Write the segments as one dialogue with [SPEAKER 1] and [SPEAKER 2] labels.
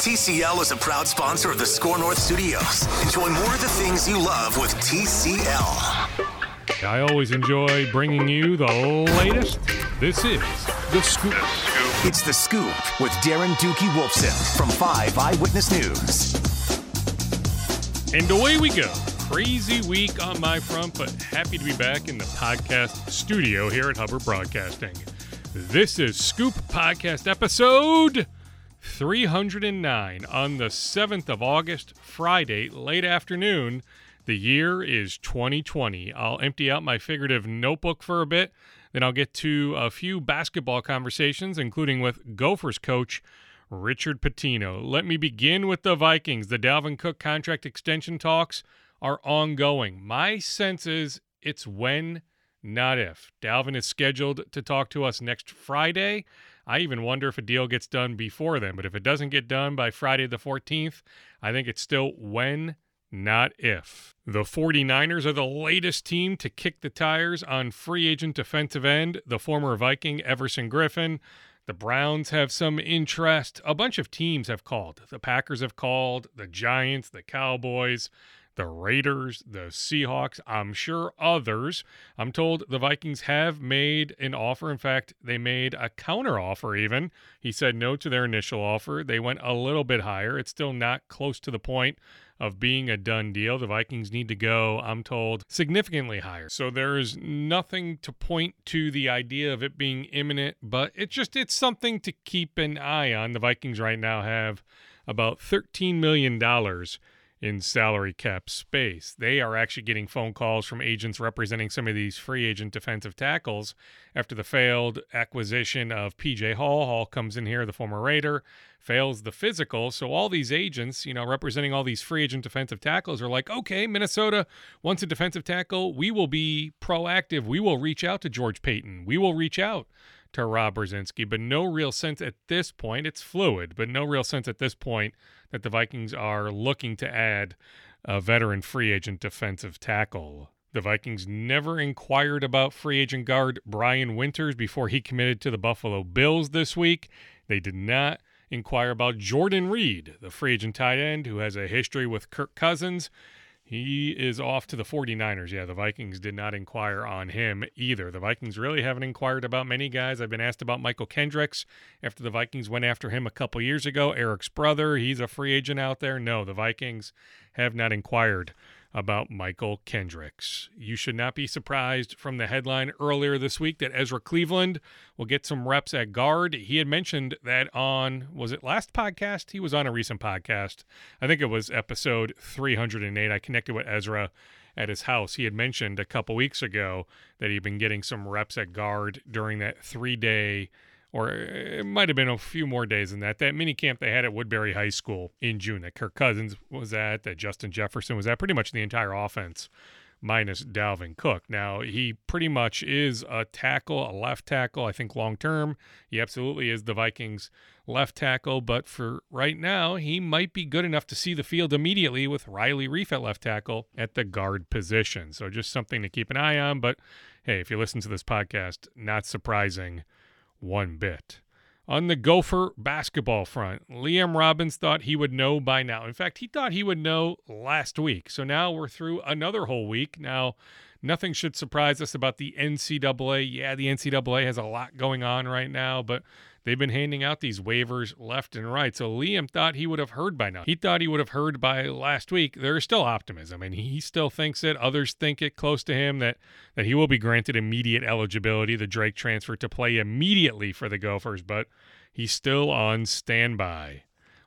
[SPEAKER 1] TCL is a proud sponsor of the SKOR North Studios. Enjoy more of the things you love with TCL.
[SPEAKER 2] I always enjoy bringing you the latest. This is The Scoop.
[SPEAKER 1] It's The Scoop with Darren Doogie Wolfson from 5 Eyewitness News.
[SPEAKER 2] And away we go. Crazy week on my front, but happy to be back in the podcast studio here at Hubbard Broadcasting. This is Scoop Podcast episode 309 on the 7th of August, Friday, late afternoon. The year is 2020. I'll empty out my figurative notebook for a bit, then I'll get to a few basketball conversations, including with Gophers coach Richard Pitino. Let me begin with the Vikings. The Dalvin Cook contract extension talks are ongoing. My sense is it's when, not if. Dalvin is scheduled to talk to us next Friday. I even wonder if a deal gets done before then. But if it doesn't get done by Friday the 14th, I think it's still when, not if. The 49ers are the latest team to kick the tires on free agent defensive end, the former Viking Everson Griffen. The Browns have some interest. A bunch of teams have called. The Packers have called, the Giants, the Cowboys the Raiders, the Seahawks, I'm sure others. I'm told the Vikings have made an offer. In fact, they made a counter offer, even. He said no to their initial offer. They went a little bit higher. It's still not close to the point of being a done deal. The Vikings need to go, I'm told, significantly higher. So there is nothing to point to the idea of it being imminent, but it's just it's something to keep an eye on. The Vikings right now have about $13 million in salary cap space. They are actually getting phone calls from agents representing some of these free agent defensive tackles after the failed acquisition of PJ Hall. Hall comes in here, the former Raider, fails the physical. So all these agents, you know, representing all these free agent defensive tackles are like, okay, Minnesota wants a defensive tackle. We will be proactive. We will reach out to George Paton. We will reach out to Rob Brzezinski, but no real sense at this point. It's fluid, but no real sense at this point that the Vikings are looking to add a veteran free agent defensive tackle. The Vikings never inquired about free agent guard Brian Winters before he committed to the Buffalo Bills this week. They did not inquire about Jordan Reed, the free agent tight end who has a history with Kirk Cousins. He is off to the 49ers. Yeah, the Vikings did not inquire on him either. The Vikings really haven't inquired about many guys. I've been asked about Mychal Kendricks after the Vikings went after him a couple years ago. Eric's brother, he's a free agent out there. No, the Vikings have not inquired about Mychal Kendricks. You should not be surprised from the headline earlier this week that Ezra Cleveland will get some reps at guard. He had mentioned that on, was it last podcast? He was on a recent podcast. I think it was episode 308. I connected with Ezra at his house. He had mentioned a couple weeks ago that he'd been getting some reps at guard during that three day or eh, it might have been a few more days than that. That mini camp they had at Woodbury High School in June that Kirk Cousins was at, that Justin Jefferson was at, pretty much the entire offense minus Dalvin Cook. Now, he pretty much is a tackle, a left tackle, I think long term. He absolutely is the Vikings left tackle, but for right now, he might be good enough to see the field immediately with Riley Reiff at left tackle at the guard position. So just something to keep an eye on, but hey, if you listen to this podcast, not surprising one bit. On the Gopher basketball front, Liam Robbins thought he would know by now. In fact, he thought he would know last week. So now we're through another whole week. Now, nothing should surprise us about the NCAA. Yeah, the NCAA has a lot going on right now, but They've been handing out these waivers left and right. So Liam thought he would have heard by now. He thought he would have heard by last week. There's still optimism, and he still thinks it. Others think it close to him that that he will be granted immediate eligibility, the Drake transfer to play immediately for the Gophers, but he's still on standby.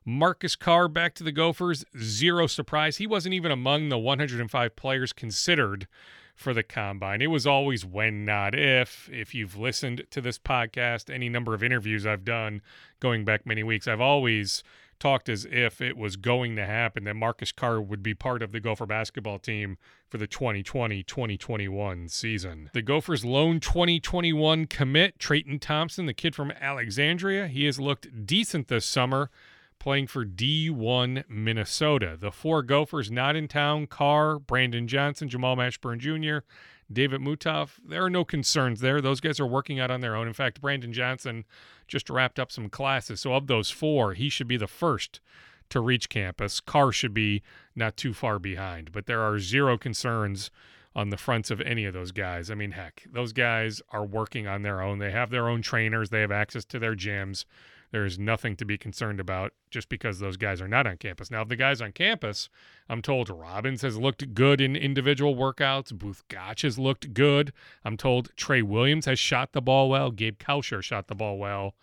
[SPEAKER 2] Marcus Carr back to the Gophers, zero surprise. He wasn't even among the 105 players considered for the combine. It was always when, not if. If you've listened to this podcast, any number of interviews I've done going back many weeks, I've always talked as if it was going to happen that Marcus Carr would be part of the Gopher basketball team for the 2020 2021 season. The Gophers' lone 2021 commit, Treyton Thompson, the kid from Alexandria, he has looked decent this summer playing for D1 Minnesota. The four Gophers not in town Carr, Brandon Johnson, Jamal Mashburn Jr., David Mutaf, there are no concerns there. Those guys are working out on their own. In fact, Brandon Johnson just wrapped up some classes. So, of those four, he should be the first to reach campus. Carr should be not too far behind, but there are zero concerns on the fronts of any of those guys. I mean, heck, those guys are working on their own. They have their own trainers, they have access to their gyms. There is nothing to be concerned about just because those guys are not on campus. Now, if the guys on campus, I'm told Robbins has looked good in individual workouts. Both Gach has looked good. I'm told Trey Williams has shot the ball well. Gabe Kalscheur shot the ball well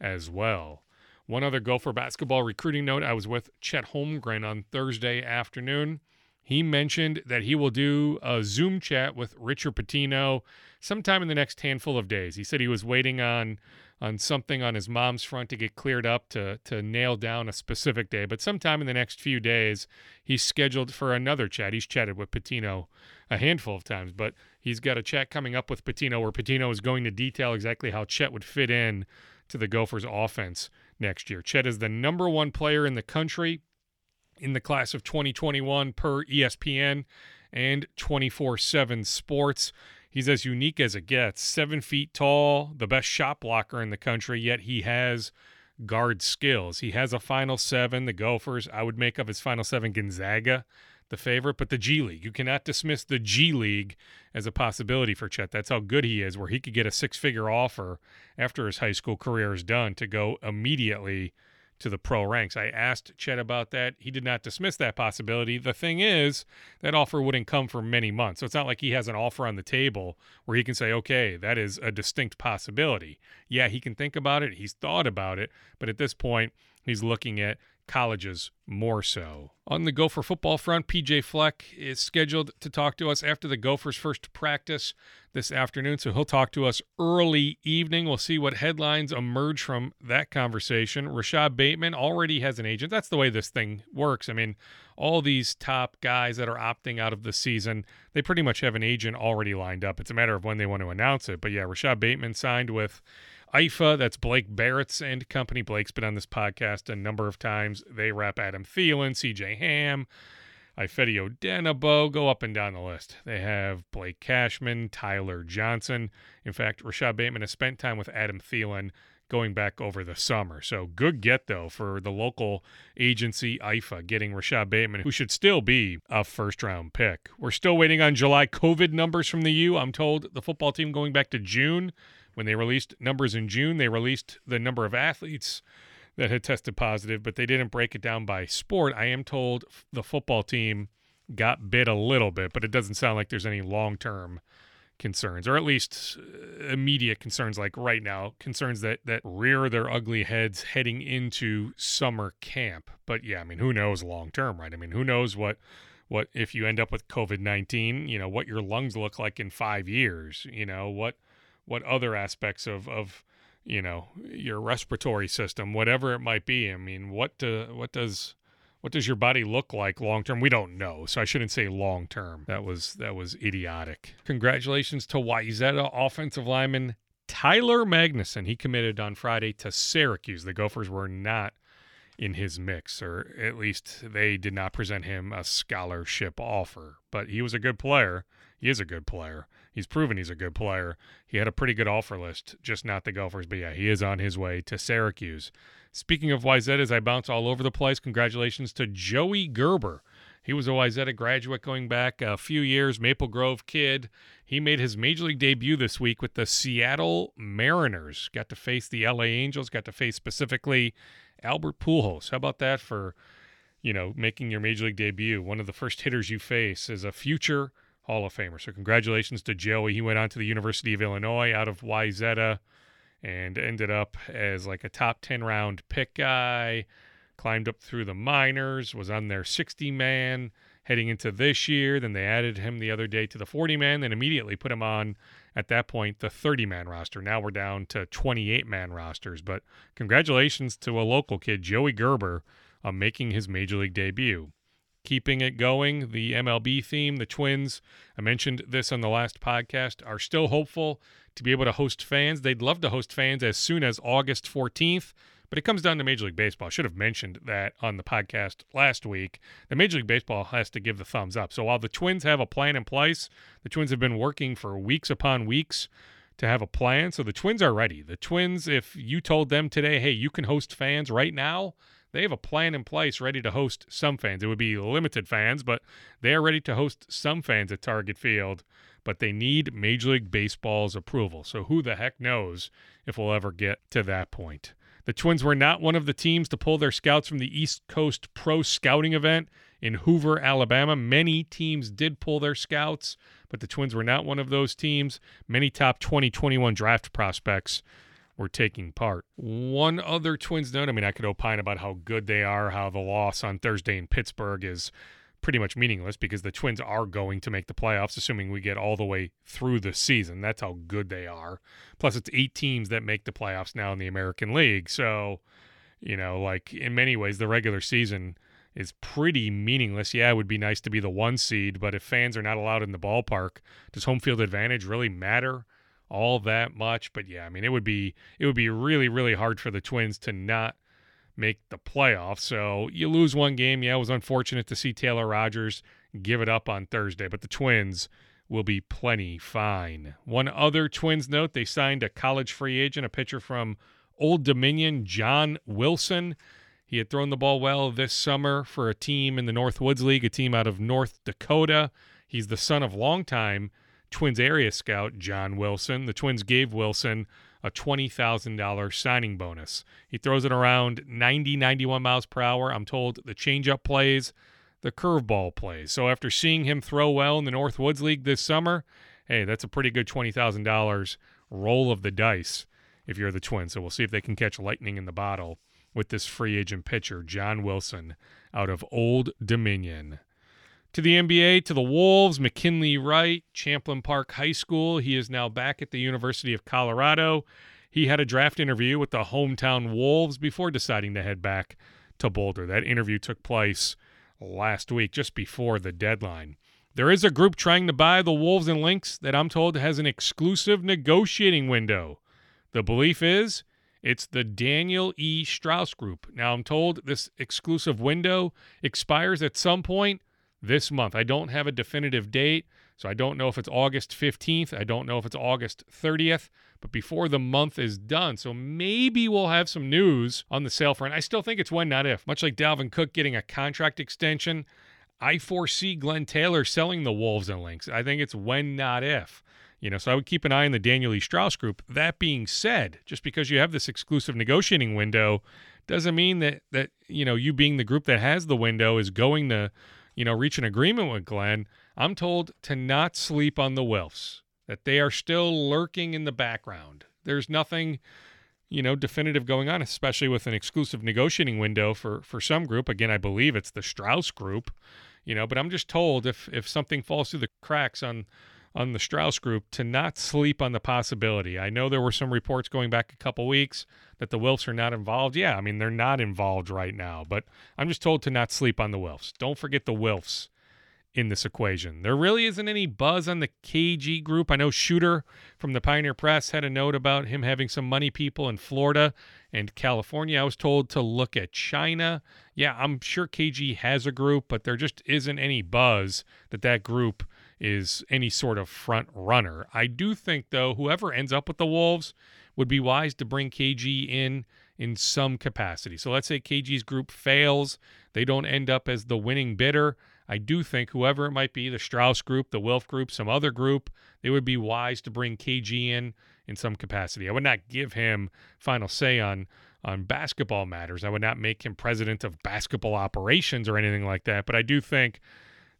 [SPEAKER 2] as well. One other Gopher basketball recruiting note I was with Chet Holmgren on Thursday afternoon. He mentioned that he will do a Zoom chat with Richard Pitino sometime in the next handful of days. He said he was waiting on on something on his mom's front to get cleared up to to nail down a specific day, but sometime in the next few days he's scheduled for another chat. He's chatted with Pitino a handful of times, but he's got a chat coming up with Pitino where Pitino is going to detail exactly how Chet would fit in to the Gophers offense next year. Chet is the number one player in the country in the class of 2021 per ESPN and 24 7 Sports. He's as unique as it gets. Seven feet tall, the best shot blocker in the country, yet he has guard skills. He has a final seven. The Gophers, I would make of his final seven Gonzaga, the favorite, but the G League. You cannot dismiss the G League as a possibility for Chet. That's how good he is, where he could get a six figure offer after his high school career is done to go immediately to the pro ranks. I asked Chet about that. He did not dismiss that possibility. The thing is, that offer wouldn't come for many months. So it's not like he has an offer on the table where he can say, okay, that is a distinct possibility. Yeah, he can think about it. He's thought about it. But at this point, he's looking at colleges more so. On the Gopher football front, PJ Fleck is scheduled to talk to us after the Gophers' first practice this afternoon. So he'll talk to us early evening. We'll see what headlines emerge from that conversation. Rashad Bateman already has an agent. That's the way this thing works. I mean, all these top guys that are opting out of the season, they pretty much have an agent already lined up. It's a matter of when they want to announce it. But yeah, Rashad Bateman signed with IFA, that's Blake Baratz and company. Blake's been on this podcast a number of times. They rep Adam Thielen, CJ Ham, Ifeadi Odenigbo, go up and down the list. They have Blake Cashman, Tyler Johnson. In fact, Rashad Bateman has spent time with Adam Thielen going back over the summer. So good get, though, for the local agency IFA getting Rashad Bateman, who should still be a first round pick. We're still waiting on July COVID numbers from the U. I'm told the football team going back to June when they released numbers in June, they released the number of athletes that had tested positive, but they didn't break it down by sport. I am told the football team got bit a little bit, but it doesn't sound like there's any long term concerns, or at least uh, immediate concerns like right now, concerns that that rear their ugly heads heading into summer camp. But yeah, I mean, who knows long term, right? I mean, who knows what what if you end up with COVID nineteen, you know, what your lungs look like in five years, you know, what what other aspects of of you know your respiratory system, whatever it might be. I mean, what do, what does what does your body look like long term? We don't know, so I shouldn't say long term. That was that was idiotic. Congratulations to Wayzata offensive lineman Tyler Magnuson. He committed on Friday to Syracuse. The Gophers were not in his mix, or at least they did not present him a scholarship offer. But he was a good player. He is a good player. He's proven he's a good player. He had a pretty good offer list, just not the Gophers. But yeah, he is on his way to Syracuse. Speaking of Wayzata, as I bounce all over the place, congratulations to Joey Gerber. He was a Wayzata graduate going back a few years, Maple Grove kid. He made his major league debut this week with the Seattle Mariners. Got to face the LA Angels, got to face specifically Albert Pujols. How about that for, you know, making your major league debut? One of the first hitters you face is a future Hall of Famer. So congratulations to Joey. He went on to the University of Illinois out of Wayzata and ended up as like a top 10 round pick guy. Climbed up through the minors, was on their 60 man heading into this year. Then they added him the other day to the 40 man, then immediately put him on at that point the 30 man roster. Now we're down to 28 man rosters. But congratulations to a local kid, Joey Gerber, on making his major league debut keeping it going. The MLB theme, the Twins, I mentioned this on the last podcast, are still hopeful to be able to host fans. They'd love to host fans as soon as August 14th But it comes down to Major League Baseball. I should have mentioned that on the podcast last week. The Major League Baseball has to give the thumbs up. So while the Twins have a plan in place, the Twins have been working for weeks upon weeks to have a plan. So the Twins are ready. The Twins, if you told them today, hey, you can host fans right now, they have a plan in place ready to host some fans. It would be limited fans, but they are ready to host some fans at Target Field. But they need Major League Baseball's approval. So who the heck knows if we'll ever get to that point? The Twins were not one of the teams to pull their scouts from the East Coast Pro Scouting event in Hoover, Alabama. Many teams did pull their scouts, but the Twins were not one of those teams. Many top 2021 draft prospects were taking part. One other Twins note I mean, I could opine about how good they are, how the loss on Thursday in Pittsburgh is pretty much meaningless because the Twins are going to make the playoffs, assuming we get all the way through the season. That's how good they are. Plus, it's eight teams that make the playoffs now in the American League. So, you know, like in many ways, the regular season is pretty meaningless. Yeah, it would be nice to be the one seed, but if fans are not allowed in the ballpark, does home field advantage really matter all that much? But yeah, I mean, it would be it would be really really hard for the Twins to not make the playoffs. So you lose one game. Yeah, it was unfortunate to see Taylor Rogers give it up on Thursday, but the Twins will be plenty fine. One other Twins note they signed a college free agent, a pitcher from Old Dominion, John Wilson. He had thrown the ball well this summer for a team in the Northwoods League, a team out of North Dakota. He's the son of longtime Twins area scout John Wilson. The Twins gave Wilson a $20,000 signing bonus. He throws it around 90, 91 miles per hour. I'm told the changeup plays, the curveball plays. So after seeing him throw well in the Northwoods League this summer, hey, that's a pretty good $20,000 roll of the dice if you're the Twins. So we'll see if they can catch lightning in the bottle with this free agent pitcher, John Wilson, out of Old Dominion. To the NBA, to the Wolves, McKinley Wright, Champlain Park High School. He is now back at the University of Colorado. He had a draft interview with the hometown Wolves before deciding to head back to Boulder. That interview took place last week, just before the deadline. There is a group trying to buy the Wolves and Lynx that I'm told has an exclusive negotiating window. The belief is it's the Daniel E. Straus Group. Now, I'm told this exclusive window expires at some point this month. I don't have a definitive date, so I don't know if it's August 15th. I don't know if it's August 30th, but before the month is done. So maybe we'll have some news on the sale front. I still think it's when, not if. Much like Dalvin Cook getting a contract extension, I foresee Glenn Taylor selling the Wolves and Lynx. I think it's when, not if. You know, so I would keep an eye on the Daniel E. Straus group. That being said, just because you have this exclusive negotiating window doesn't mean that that you know you being the group that has the window is going to you know, reach an agreement with Glenn, I'm told to not sleep on the Wilfs, that they are still lurking in the background. There's nothing, you know, definitive going on, especially with an exclusive negotiating window for for some group. Again, I believe it's the Straus group, you know, but I'm just told if if something falls through the cracks on on the Straus group to not sleep on the possibility. I know there were some reports going back a couple weeks that the Wilfs are not involved. Yeah, I mean, they're not involved right now, but I'm just told to not sleep on the Wilfs. Don't forget the Wilfs in this equation. There really isn't any buzz on the KG group. I know Shooter from the Pioneer Press had a note about him having some money people in Florida and California. I was told to look at China. Yeah, I'm sure KG has a group, but there just isn't any buzz that that group is any sort of front runner. I do think, though, whoever ends up with the Wolves would be wise to bring KG in in some capacity. So let's say KG's group fails, they don't end up as the winning bidder. I do think whoever it might be, the Straus group, the Wilf group, some other group, they would be wise to bring KG in in some capacity. I would not give him final say on on basketball matters. I would not make him president of basketball operations or anything like that, but I do think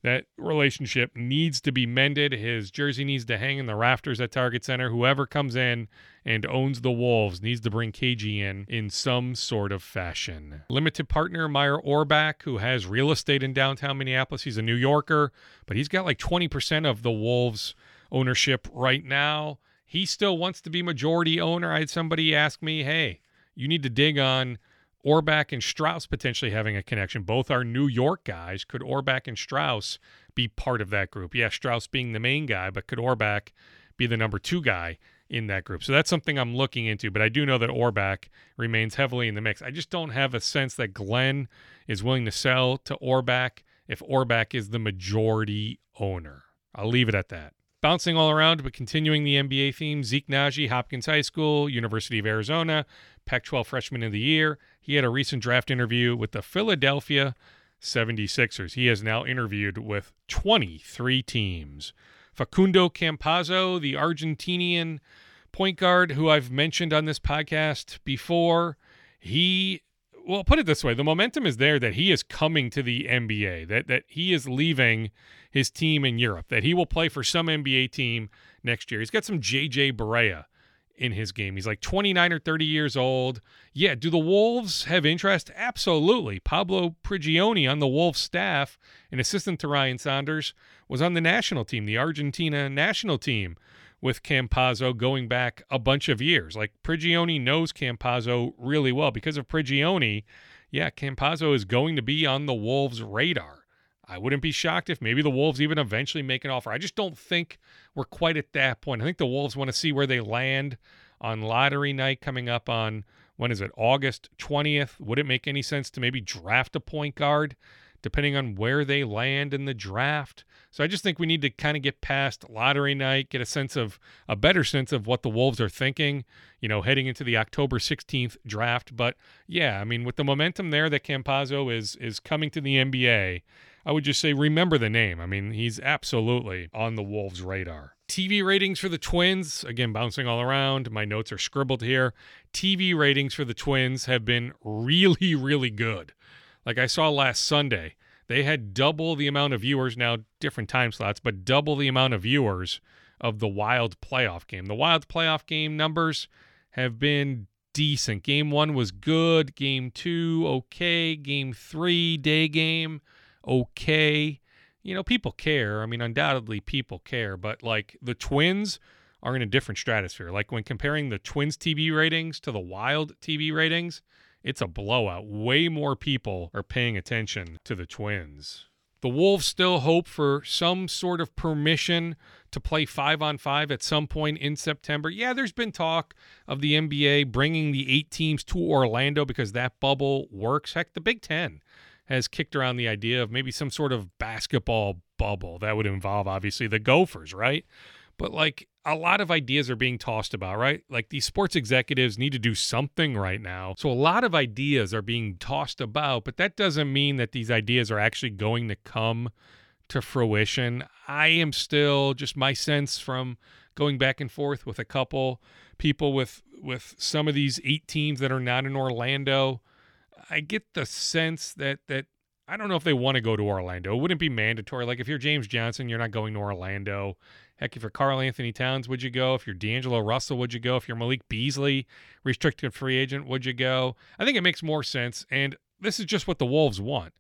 [SPEAKER 2] that relationship needs to be mended. His jersey needs to hang in the rafters at Target Center. Whoever comes in and owns the Wolves needs to bring KG in in some sort of fashion. Limited partner Meyer Orbach, who has real estate in downtown Minneapolis. He's a New Yorker, but he's got like 20% of the Wolves ownership right now. He still wants to be majority owner. I had somebody ask me, hey, you need to dig on Orbach and Straus potentially having a connection. Both are New York guys. Could Orbach and Straus be part of that group? Yeah, Straus being the main guy, but could Orbach be the number two guy in that group. So that's something I'm looking into, but I do know that Orbach remains heavily in the mix. I just don't have a sense that Glenn is willing to sell to Orbach if Orbach is the majority owner. I'll leave it at that. Bouncing all around, but continuing the NBA theme, Zeke Nnaji, Hopkins High School, University of Arizona, Pac 12 Freshman of the Year. He had a recent draft interview with the Philadelphia 76ers. He has now interviewed with 23 teams. Facundo Campazzo, the Argentinian point guard who I've mentioned on this podcast before, he well, put it this way, the momentum is there that he is coming to the NBA, that that he is leaving his team in Europe, that he will play for some NBA team next year. He's got some JJ Barea in his game. He's like 29 or 30 years old. Yeah, do the Wolves have interest? Absolutely. Pablo Prigioni on the Wolves staff, an assistant to Ryan Saunders, was on the national team, the Argentina national team with Campazzo going back a bunch of years. Like Prigioni knows Campazzo really well. Because of Prigioni, yeah, Campazzo is going to be on the Wolves' radar. I wouldn't be shocked if maybe the Wolves even eventually make an offer. I just don't think we're quite at that point. I think the Wolves want to see where they land on lottery night coming up on when is it? August 20th. Would it make any sense to maybe draft a point guard depending on where they land in the draft? So I just think we need to kind of get past lottery night, get a sense of a better sense of what the Wolves are thinking, you know, heading into the October 16th draft. But yeah, I mean, with the momentum there that Campazzo is is coming to the NBA, I would just say remember the name. I mean, he's absolutely on the Wolves' radar. TV ratings for the Twins, again, bouncing all around. My notes are scribbled here. TV ratings for the Twins have been really, really good. Like I saw last Sunday, they had double the amount of viewers, now different time slots, but double the amount of viewers of the Wild playoff game. The Wild playoff game numbers have been decent. Game one was good. Game two, okay. Game three, day game okay. You know, people care. I mean, undoubtedly people care, but like the Twins are in a different stratosphere. Like when comparing the Twins TV ratings to the Wild TV ratings, it's a blowout. Way more people are paying attention to the Twins. The Wolves still hope for some sort of permission to play five on five at some point in September. Yeah, there's been talk of the NBA bringing the eight teams to Orlando because that bubble works. Heck, the Big Ten has kicked around the idea of maybe some sort of basketball bubble that would involve obviously the Gophers, right? But like a lot of ideas are being tossed about, right? Like these sports executives need to do something right now. So a lot of ideas are being tossed about, but that doesn't mean that these ideas are actually going to come to fruition. I am still just my sense from going back and forth with a couple people with with some of these eight teams that are not in Orlando I get the sense that that I don't know if they want to go to Orlando. It wouldn't be mandatory. Like if you're James Johnson, you're not going to Orlando. Heck, if you're Karl-Anthony Towns, would you go? If you're D'Angelo Russell, would you go? If you're Malik Beasley, restricted free agent, would you go? I think it makes more sense. And this is just what the Wolves want.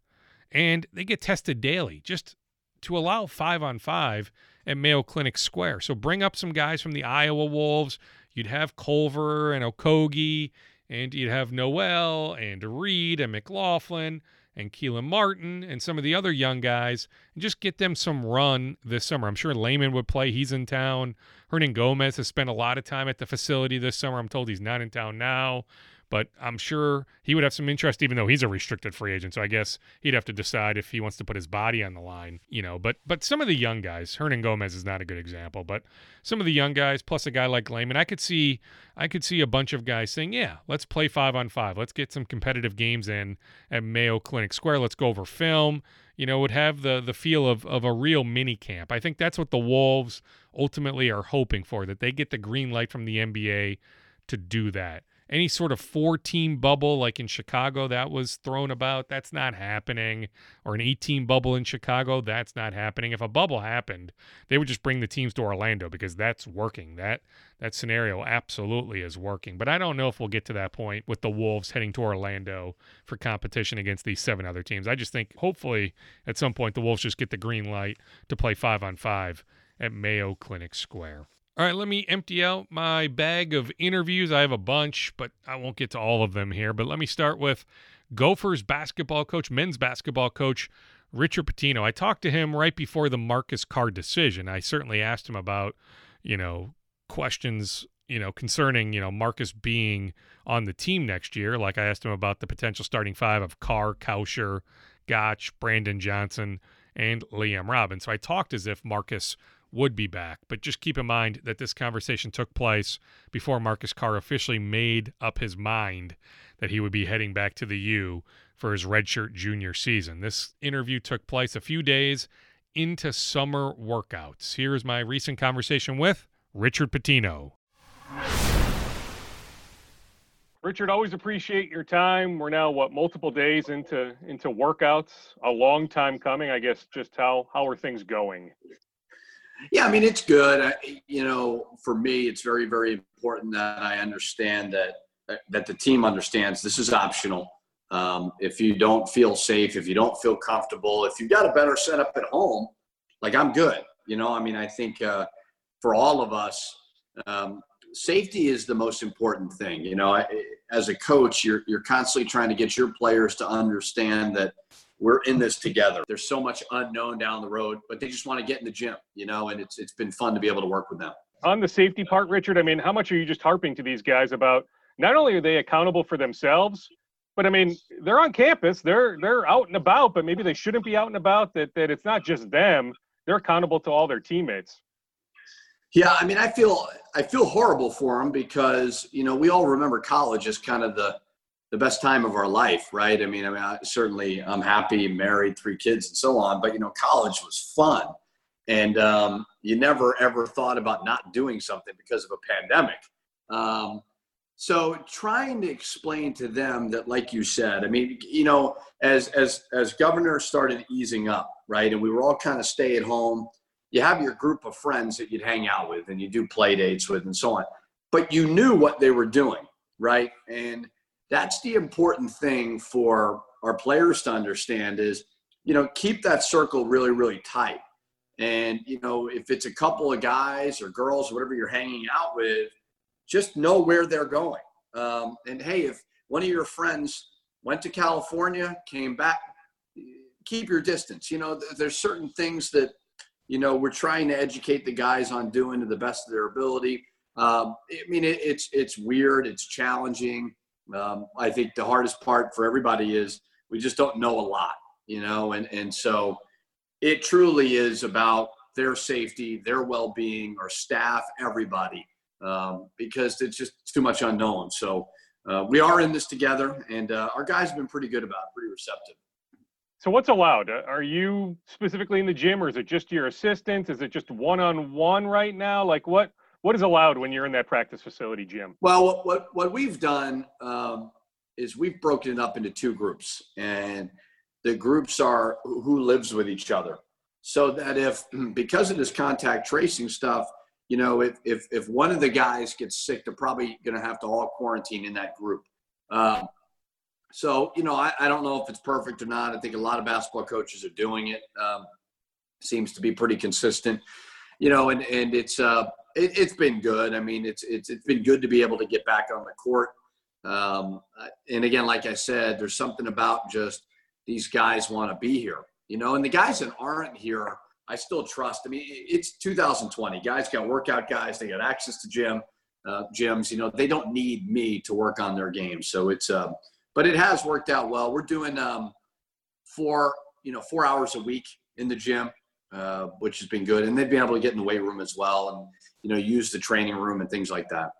[SPEAKER 2] And they get tested daily just to allow five on five at Mayo Clinic Square. So bring up some guys from the Iowa Wolves. You'd have Culver and Okogie and you'd have Noel and Reid and McLaughlin and Kelan Martin and some of the other young guys and just get them some run this summer. I'm sure Layman would play. He's in town. Hernangomez has spent a lot of time at the facility this summer. I'm told he's not in town now but I'm sure he would have some interest, even though he's a restricted free agent. So I guess he'd have to decide if he wants to put his body on the line, you know. But but some of the young guys, Hernangomez is not a good example, but some of the young guys, plus a guy like Layman, I could see I could see a bunch of guys saying, yeah, let's play five on five, let's get some competitive games in at Mayo Clinic Square, let's go over film. You know, would have the the feel of of a real mini camp. I think that's what the Wolves ultimately are hoping for, that they get the green light from the NBA to do that any sort of four team bubble like in Chicago that was thrown about, that's not happening. Or an eight team bubble in Chicago, that's not happening. If a bubble happened, they would just bring the teams to Orlando because that's working. That that scenario absolutely is working. But I don't know if we'll get to that point with the Wolves heading to Orlando for competition against these seven other teams. I just think hopefully at some point the Wolves just get the green light to play five on five at Mayo Clinic Square. All right, let me empty out my bag of interviews. I have a bunch, but I won't get to all of them here. But let me start with Gophers basketball coach, men's basketball coach, Richard Pitino. I talked to him right before the Marcus Carr decision. I certainly asked him about, you know, questions you know, concerning, you know, Marcus being on the team next year. Like I asked him about the potential starting five of Carr, Kalscheur, Gach, Brandon Johnson, and Liam Robbins. So I talked as if Marcus would be back, but just keep in mind that this conversation took place before Marcus Carr officially made up his mind that he would be heading back to the U for his redshirt junior season. This interview took place a few days into summer workouts. Here's my recent conversation with Richard Pitino. Richard, always appreciate your time. We're now what multiple days into into workouts. A long time coming, I guess. Just how how are things going?
[SPEAKER 3] Yeah, I mean it's good. I, you know, for me, it's very very important that I understand that that the team understands this is optional. Um, if you don't feel safe, if you don't feel comfortable, if you got a better setup at home, like I'm good. You know, I mean, I think uh, for all of us, um, safety is the most important thing. You know, as a coach, you're you're constantly trying to get your players to understand that we're in this together. There's so much unknown down the road, but they just want to get in the gym, you know, and it's it's been fun to be able to work with them.
[SPEAKER 2] On the safety part, Richard, I mean, how much are you just harping to these guys about not only are they accountable for themselves, but I mean, they're on campus, they're they're out and about, but maybe they shouldn't be out and about, that that it's not just them, they're accountable to all their teammates.
[SPEAKER 3] Yeah, I mean, I feel I feel horrible for them because you know we all remember college as kind of the the best time of our life, right? I mean, I mean, I, certainly I'm happy, married, three kids, and so on. But you know, college was fun, and um, you never ever thought about not doing something because of a pandemic. Um, so trying to explain to them that, like you said, I mean, you know, as as as governor started easing up, right, and we were all kind of stay at home you have your group of friends that you'd hang out with and you do play dates with and so on. But you knew what they were doing, right? And that's the important thing for our players to understand is, you know, keep that circle really, really tight. And, you know, if it's a couple of guys or girls, or whatever you're hanging out with, just know where they're going. Um, and hey, if one of your friends went to California, came back, keep your distance. You know, there's certain things that you know, we're trying to educate the guys on doing to the best of their ability. Um, I mean, it, it's it's weird, it's challenging. Um, I think the hardest part for everybody is we just don't know a lot, you know, and and so it truly is about their safety, their well-being, our staff, everybody, um, because it's just too much unknown. So uh, we are in this together, and uh, our guys have been pretty good about, it, pretty receptive.
[SPEAKER 2] So what's allowed? Uh, are you specifically in the gym, or is it just your assistants? Is it just one-on-one right now? Like what what is allowed when you're in that practice facility gym?
[SPEAKER 3] Well, what what, what we've done um, is we've broken it up into two groups, and the groups are who lives with each other. So that if because of this contact tracing stuff, you know, if if if one of the guys gets sick, they're probably going to have to all quarantine in that group. Um, so, you know, I, I don't know if it's perfect or not. I think a lot of basketball coaches are doing it. Um, seems to be pretty consistent, you know, and, and it's, uh, it, has been good. I mean, it's, it's, it's been good to be able to get back on the court. Um, and again, like I said, there's something about just these guys want to be here, you know, and the guys that aren't here, I still trust. I mean, it's 2020. Guys got workout guys. They got access to gym, uh, gyms. You know, they don't need me to work on their game. So it's, uh, but it has worked out well. We're doing um, four, you know, four hours a week in the gym, uh, which has been good. And they've been able to get in the weight room as well, and you know, use the training room and things like that.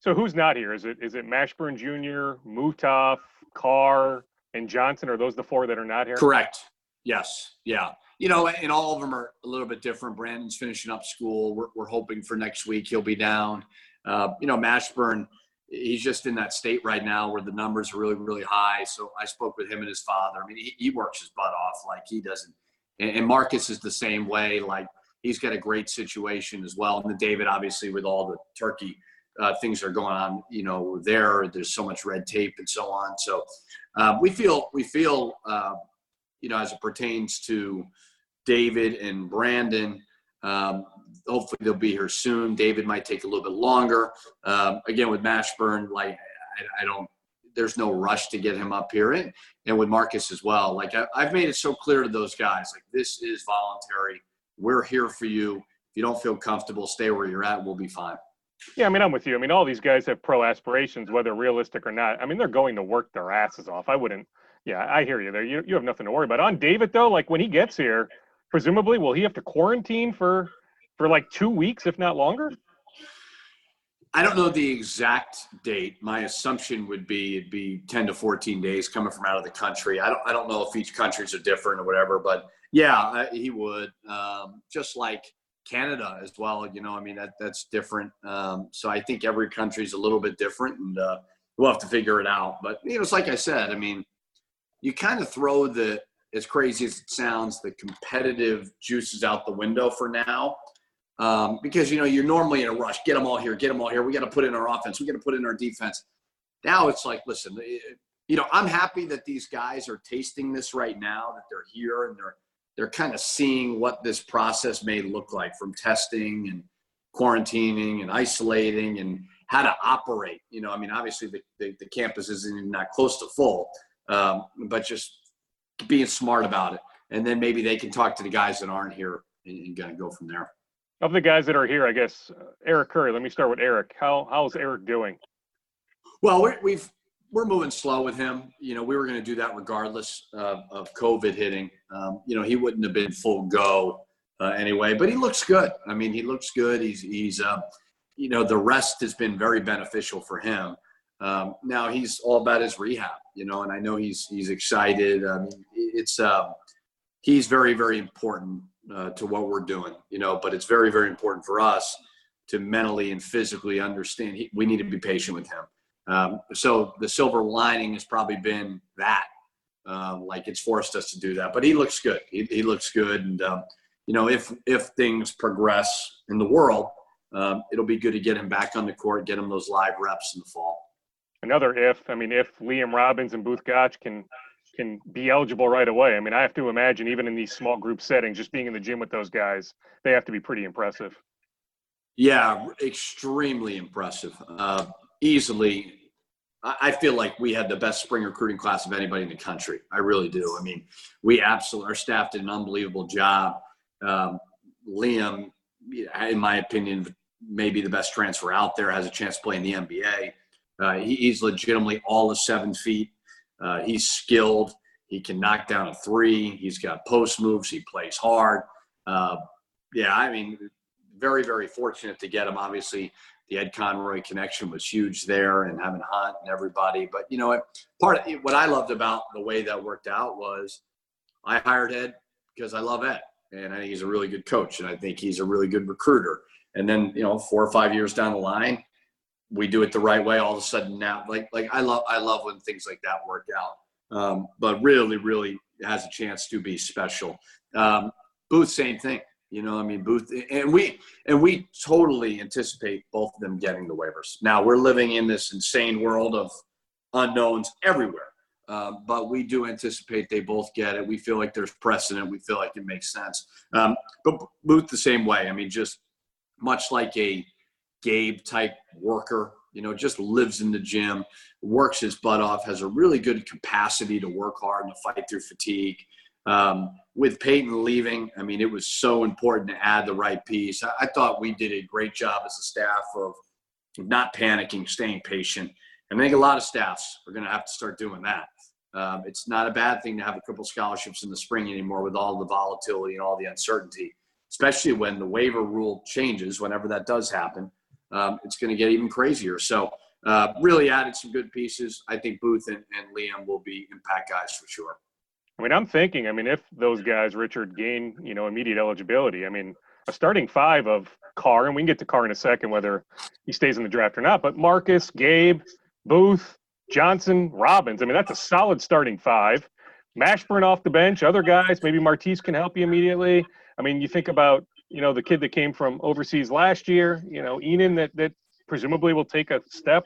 [SPEAKER 2] So who's not here? Is it is it Mashburn Jr., Mutaf, Carr, and Johnson? Are those the four that are not here?
[SPEAKER 3] Correct. Yes. Yeah. You know, and all of them are a little bit different. Brandon's finishing up school. We're, we're hoping for next week he'll be down. Uh, you know, Mashburn he's just in that state right now where the numbers are really, really high. So I spoke with him and his father. I mean, he, he works his butt off like he doesn't. And, and, Marcus is the same way. Like he's got a great situation as well. And then David, obviously, with all the Turkey uh, things that are going on, you know, there, there's so much red tape and so on. So uh, we feel, we feel, uh, you know, as it pertains to David and Brandon, um, hopefully they'll be here soon. David might take a little bit longer. Um, again, with Mashburn, like I, I, don't, there's no rush to get him up here, and, and with Marcus as well. Like I, I've made it so clear to those guys, like this is voluntary. We're here for you. If you don't feel comfortable, stay where you're at. We'll be fine.
[SPEAKER 2] Yeah, I mean, I'm with you. I mean, all these guys have pro aspirations, whether realistic or not. I mean, they're going to work their asses off. I wouldn't. Yeah, I hear you there. You you have nothing to worry about. On David though, like when he gets here, presumably will he have to quarantine for for like two weeks, if not longer?
[SPEAKER 3] I don't know the exact date. My assumption would be it'd be 10 to 14 days coming from out of the country. I don't I don't know if each countries are different or whatever, but yeah, he would. Um, just like Canada as well. You know, I mean that that's different. Um, so I think every country is a little bit different, and uh, we'll have to figure it out. But you know, it's like I said. I mean, you kind of throw the as crazy as it sounds, the competitive juices out the window for now. Um, because you know you're normally in a rush. Get them all here. Get them all here. We got to put in our offense. We got to put in our defense. Now it's like, listen, you know, I'm happy that these guys are tasting this right now. That they're here and they're they're kind of seeing what this process may look like from testing and quarantining and isolating and how to operate. You know, I mean, obviously the, the, the campus isn't even that close to full, um, but just being smart about it. And then maybe they can talk to the guys that aren't here and, and kind of go from there.
[SPEAKER 2] Of the guys that are here, I guess uh, Eric Curry. Let me start with Eric. How how's Eric doing?
[SPEAKER 3] Well, we we've we're moving slow with him. You know, we were going to do that regardless of, of COVID hitting. Um, you know, he wouldn't have been full go uh, anyway, but he looks good. I mean, he looks good. He's, he's, uh, you know, the rest has been very beneficial for him. Um, now he's all about his rehab, you know, and I know he's, he's excited. I mean, it's, uh, he's very, very important uh, to what we're doing, you know, but it's very, very important for us to mentally and physically understand. He, we need to be patient with him um, so the silver lining has probably been that, um, like it's forced us to do that. But he looks good. He, he looks good, and um, you know, if if things progress in the world, um, it'll be good to get him back on the court, get him those live reps in the fall.
[SPEAKER 2] Another if, I mean, if Liam Robbins and Both Gach can can be eligible right away. I mean, I have to imagine even in these small group settings, just being in the gym with those guys, they have to be pretty impressive.
[SPEAKER 3] Yeah, extremely impressive. Uh, easily I feel like we had the best spring recruiting class of anybody in the country. I really do. I mean, we absolutely, our staff did an unbelievable job. Um, Liam, in my opinion, maybe the best transfer out there, has a chance to play in the NBA. Uh, he, he's legitimately all of seven feet. Uh, he's skilled. He can knock down a three. He's got post moves. He plays hard. Uh, yeah, I mean, very, very fortunate to get him. Obviously, the Ed Conroy connection was huge there and having Hunt and everybody. But you know, part of what I loved about the way that worked out was I hired Ed because I love Ed and I think he's a really good coach and I think he's a really good recruiter. And then, you know, four or five years down the line, we do it the right way. All of a sudden now, like, like I love, I love when things like that work out. Um, but really, really has a chance to be special. Um, Both, same thing. You know, I mean, Both and we and we totally anticipate both of them getting the waivers. Now we're living in this insane world of unknowns everywhere, uh, but we do anticipate they both get it. We feel like there's precedent. We feel like it makes sense. Um, but Both the same way. I mean, just much like a Gabe type worker. You know, just lives in the gym, works his butt off, has a really good capacity to work hard and to fight through fatigue. Um, with Payton leaving, I mean, it was so important to add the right piece. I, I thought we did a great job as a staff of not panicking, staying patient. And I think a lot of staffs are going to have to start doing that. Um, it's not a bad thing to have a couple scholarships in the spring anymore with all the volatility and all the uncertainty, especially when the waiver rule changes, whenever that does happen. Um, it's going to get even crazier. So, uh, really added some good pieces. I think Both and, and Liam will be impact guys for sure.
[SPEAKER 2] I mean, I'm thinking, I mean, if those guys, Richard, gain, you know, immediate eligibility, I mean, a starting five of Carr, and we can get to Carr in a second, whether he stays in the draft or not, but Marcus, Gabe, Both, Johnson, Robbins. I mean, that's a solid starting five. Mashburn off the bench, other guys, maybe Martice can help you immediately. I mean, you think about, you know, the kid that came from overseas last year, you know, Ihnen that, that presumably will take a step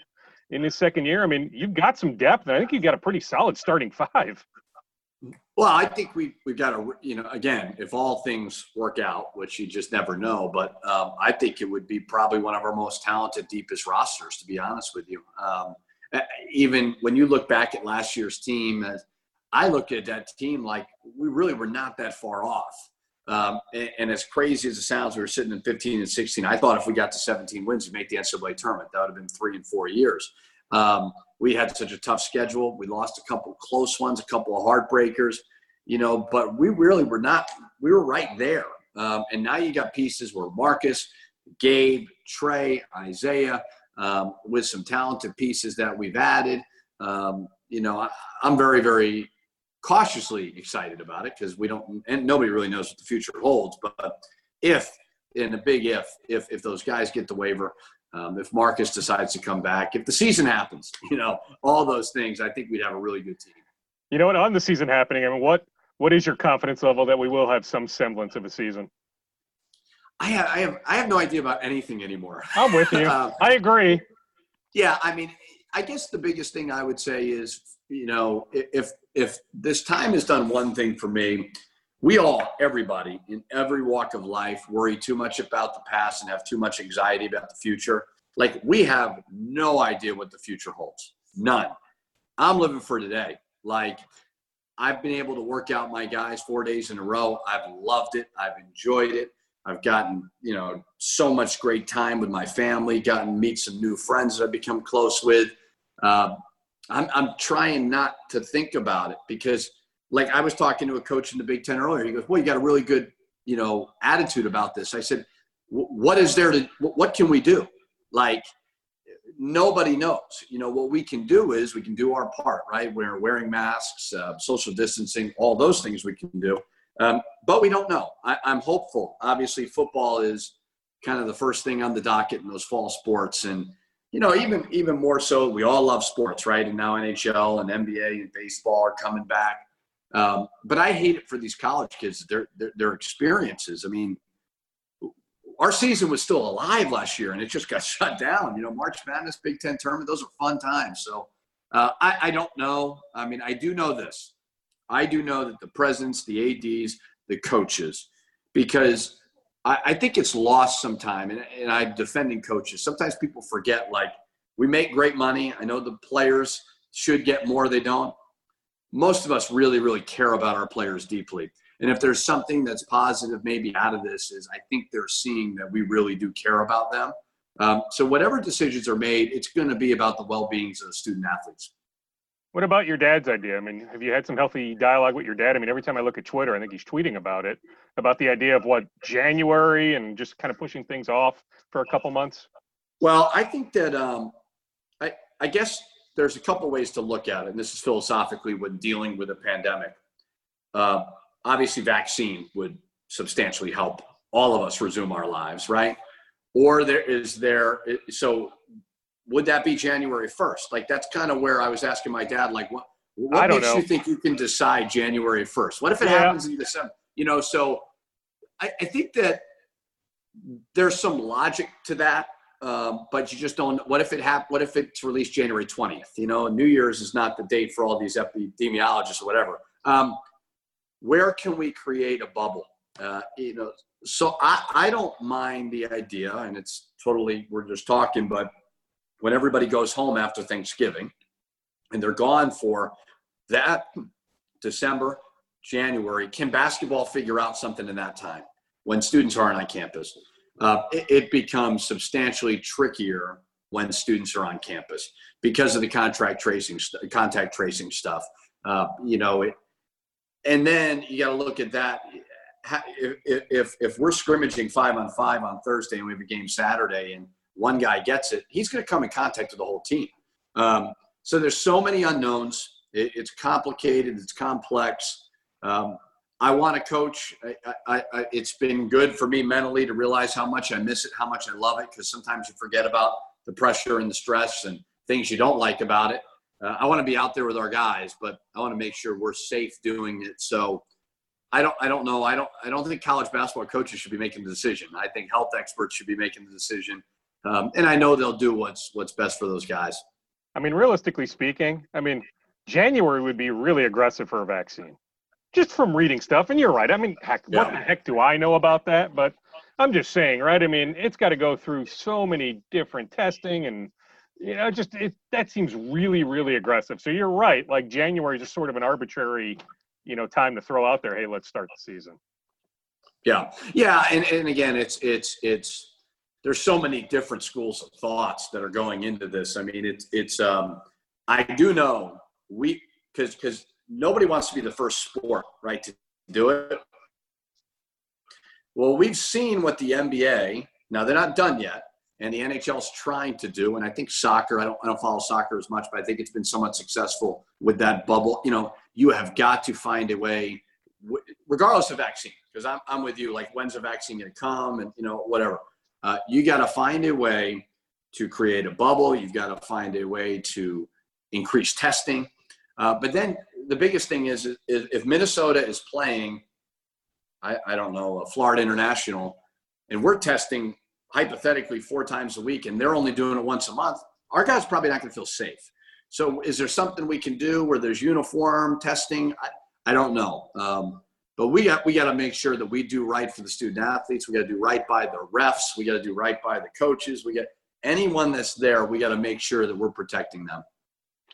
[SPEAKER 2] in his second year. I mean, you've got some depth. and I think you've got a pretty solid starting five.
[SPEAKER 3] Well, I think we we've got to you know again if all things work out, which you just never know, but um, I think it would be probably one of our most talented, deepest rosters. To be honest with you, um, even when you look back at last year's team, I look at that team like we really were not that far off. Um, and, and, as crazy as it sounds, we were sitting in 15 and 16. I thought if we got to 17 wins, we'd make the NCAA tournament. That would have been three and four years. Um, we had such a tough schedule. We lost a couple close ones, a couple of heartbreakers, you know, but we really were not, we were right there. Um, and now you got pieces where Marcus, Gabe, Trey, Isaiah, um, with some talented pieces that we've added. Um, you know, I, I'm very, very cautiously excited about it because we don't, and nobody really knows what the future holds. But if, in a big if, if if those guys get the waiver, um, if Marcus decides to come back, if the season happens, you know, all those things, I think we'd have a really good team.
[SPEAKER 2] You know what? On the season happening, I mean, what what is your confidence level that we will have some semblance of a season?
[SPEAKER 3] I have I have I have no idea about anything anymore.
[SPEAKER 2] I'm with you. uh, I agree.
[SPEAKER 3] Yeah, I mean, I guess the biggest thing I would say is, you know, if if this time has done one thing for me, we all, everybody in every walk of life, worry too much about the past and have too much anxiety about the future. Like we have no idea what the future holds. None. I'm living for today. Like I've been able to work out my guys four days in a row. I've loved it. I've enjoyed it. I've gotten, you know, so much great time with my family, gotten to meet some new friends that I've become close with. Uh, I'm, I'm trying not to think about it because, like, I was talking to a coach in the Big Ten earlier. He goes, Well, you got a really good, you know, attitude about this. I said, What is there to, what can we do? Like, nobody knows. You know, what we can do is we can do our part, right? We're wearing masks, uh, social distancing, all those things we can do. Um, but we don't know. I, I'm hopeful. Obviously, football is kind of the first thing on the docket in those fall sports. And, you know, even even more so, we all love sports, right? And now NHL and NBA and baseball are coming back. Um, but I hate it for these college kids, their, their, their experiences. I mean, our season was still alive last year, and it just got shut down. You know, March Madness, Big Ten tournament, those are fun times. So uh, I, I don't know. I mean, I do know this. I do know that the presidents, the ads, the coaches, because I, I think it's lost sometime. And, and I'm defending coaches. Sometimes people forget, like, we make great money. I know the players should get more, they don't. Most of us really, really care about our players deeply. And if there's something that's positive, maybe out of this, is I think they're seeing that we really do care about them. Um, so whatever decisions are made, it's going to be about the well-beings of the student athletes.
[SPEAKER 2] What about your dad's idea? I mean, have you had some healthy dialogue with your dad? I mean, every time I look at Twitter, I think he's tweeting about it, about the idea of what January and just kind of pushing things off for a couple months.
[SPEAKER 3] Well, I think that um, I, I guess there's a couple ways to look at it, and this is philosophically when dealing with a pandemic. Uh, obviously, vaccine would substantially help all of us resume our lives, right? Or there is there so would that be January 1st? Like that's kind of where I was asking my dad, like what what makes know. you think you can decide January 1st? What if it yeah. happens in December? You know, so I, I, think that there's some logic to that, um, but you just don't. What if it hap- What if it's released January 20th? You know, New Year's is not the date for all these epidemiologists or whatever. Um, where can we create a bubble? Uh, you know, so I, I don't mind the idea, and it's totally we're just talking, but when everybody goes home after Thanksgiving and they're gone for that December, January, can basketball figure out something in that time when students aren't on campus? Uh, it, it, becomes substantially trickier when students are on campus because of the contract tracing, contact tracing stuff. Uh, you know, it, and then you got to look at that. If, if, if we're scrimmaging five on five on Thursday and we have a game Saturday and one guy gets it, he's going to come in contact with the whole team. Um, so there's so many unknowns. It, it's complicated. It's complex. Um, I want to coach. I, I, I, it's been good for me mentally to realize how much I miss it, how much I love it, because sometimes you forget about the pressure and the stress and things you don't like about it. Uh, I want to be out there with our guys, but I want to make sure we're safe doing it. So I don't, I don't know. I don't, I don't think college basketball coaches should be making the decision. I think health experts should be making the decision. Um, and I know they'll do what's what's best for those guys.
[SPEAKER 2] I mean, realistically speaking, I mean, January would be really aggressive for a vaccine, just from reading stuff. And you're right. I mean, heck, yeah. what the heck do I know about that? But I'm just saying, right? I mean, it's got to go through so many different testing and you know, just it, that seems really, really aggressive. So you're right. Like January is just sort of an arbitrary, you know, time to throw out there. Hey, let's start the season.
[SPEAKER 3] Yeah, yeah, and, and again, it's it's it's there's so many different schools of thoughts that are going into this. I mean, it's it's um, I do know we because because nobody wants to be the first sport, right, to do it. Well, we've seen what the NBA now they're not done yet, and the NHL is trying to do. And I think soccer. I don't I don't follow soccer as much, but I think it's been somewhat successful with that bubble. You know, you have got to find a way, regardless of vaccine, because I'm I'm with you. Like, when's the vaccine going to come, and you know, whatever. Uh, you got to find a way to create a bubble. You've got to find a way to increase testing. Uh, but then the biggest thing is, is if Minnesota is playing, I, I don't know, Florida International, and we're testing hypothetically four times a week, and they're only doing it once a month, our guys probably not going to feel safe. So, is there something we can do where there's uniform testing? I, I don't know. Um, but we got we got to make sure that we do right for the student athletes. We got to do right by the refs. We got to do right by the coaches. We got anyone that's there. We got to make sure that we're protecting them.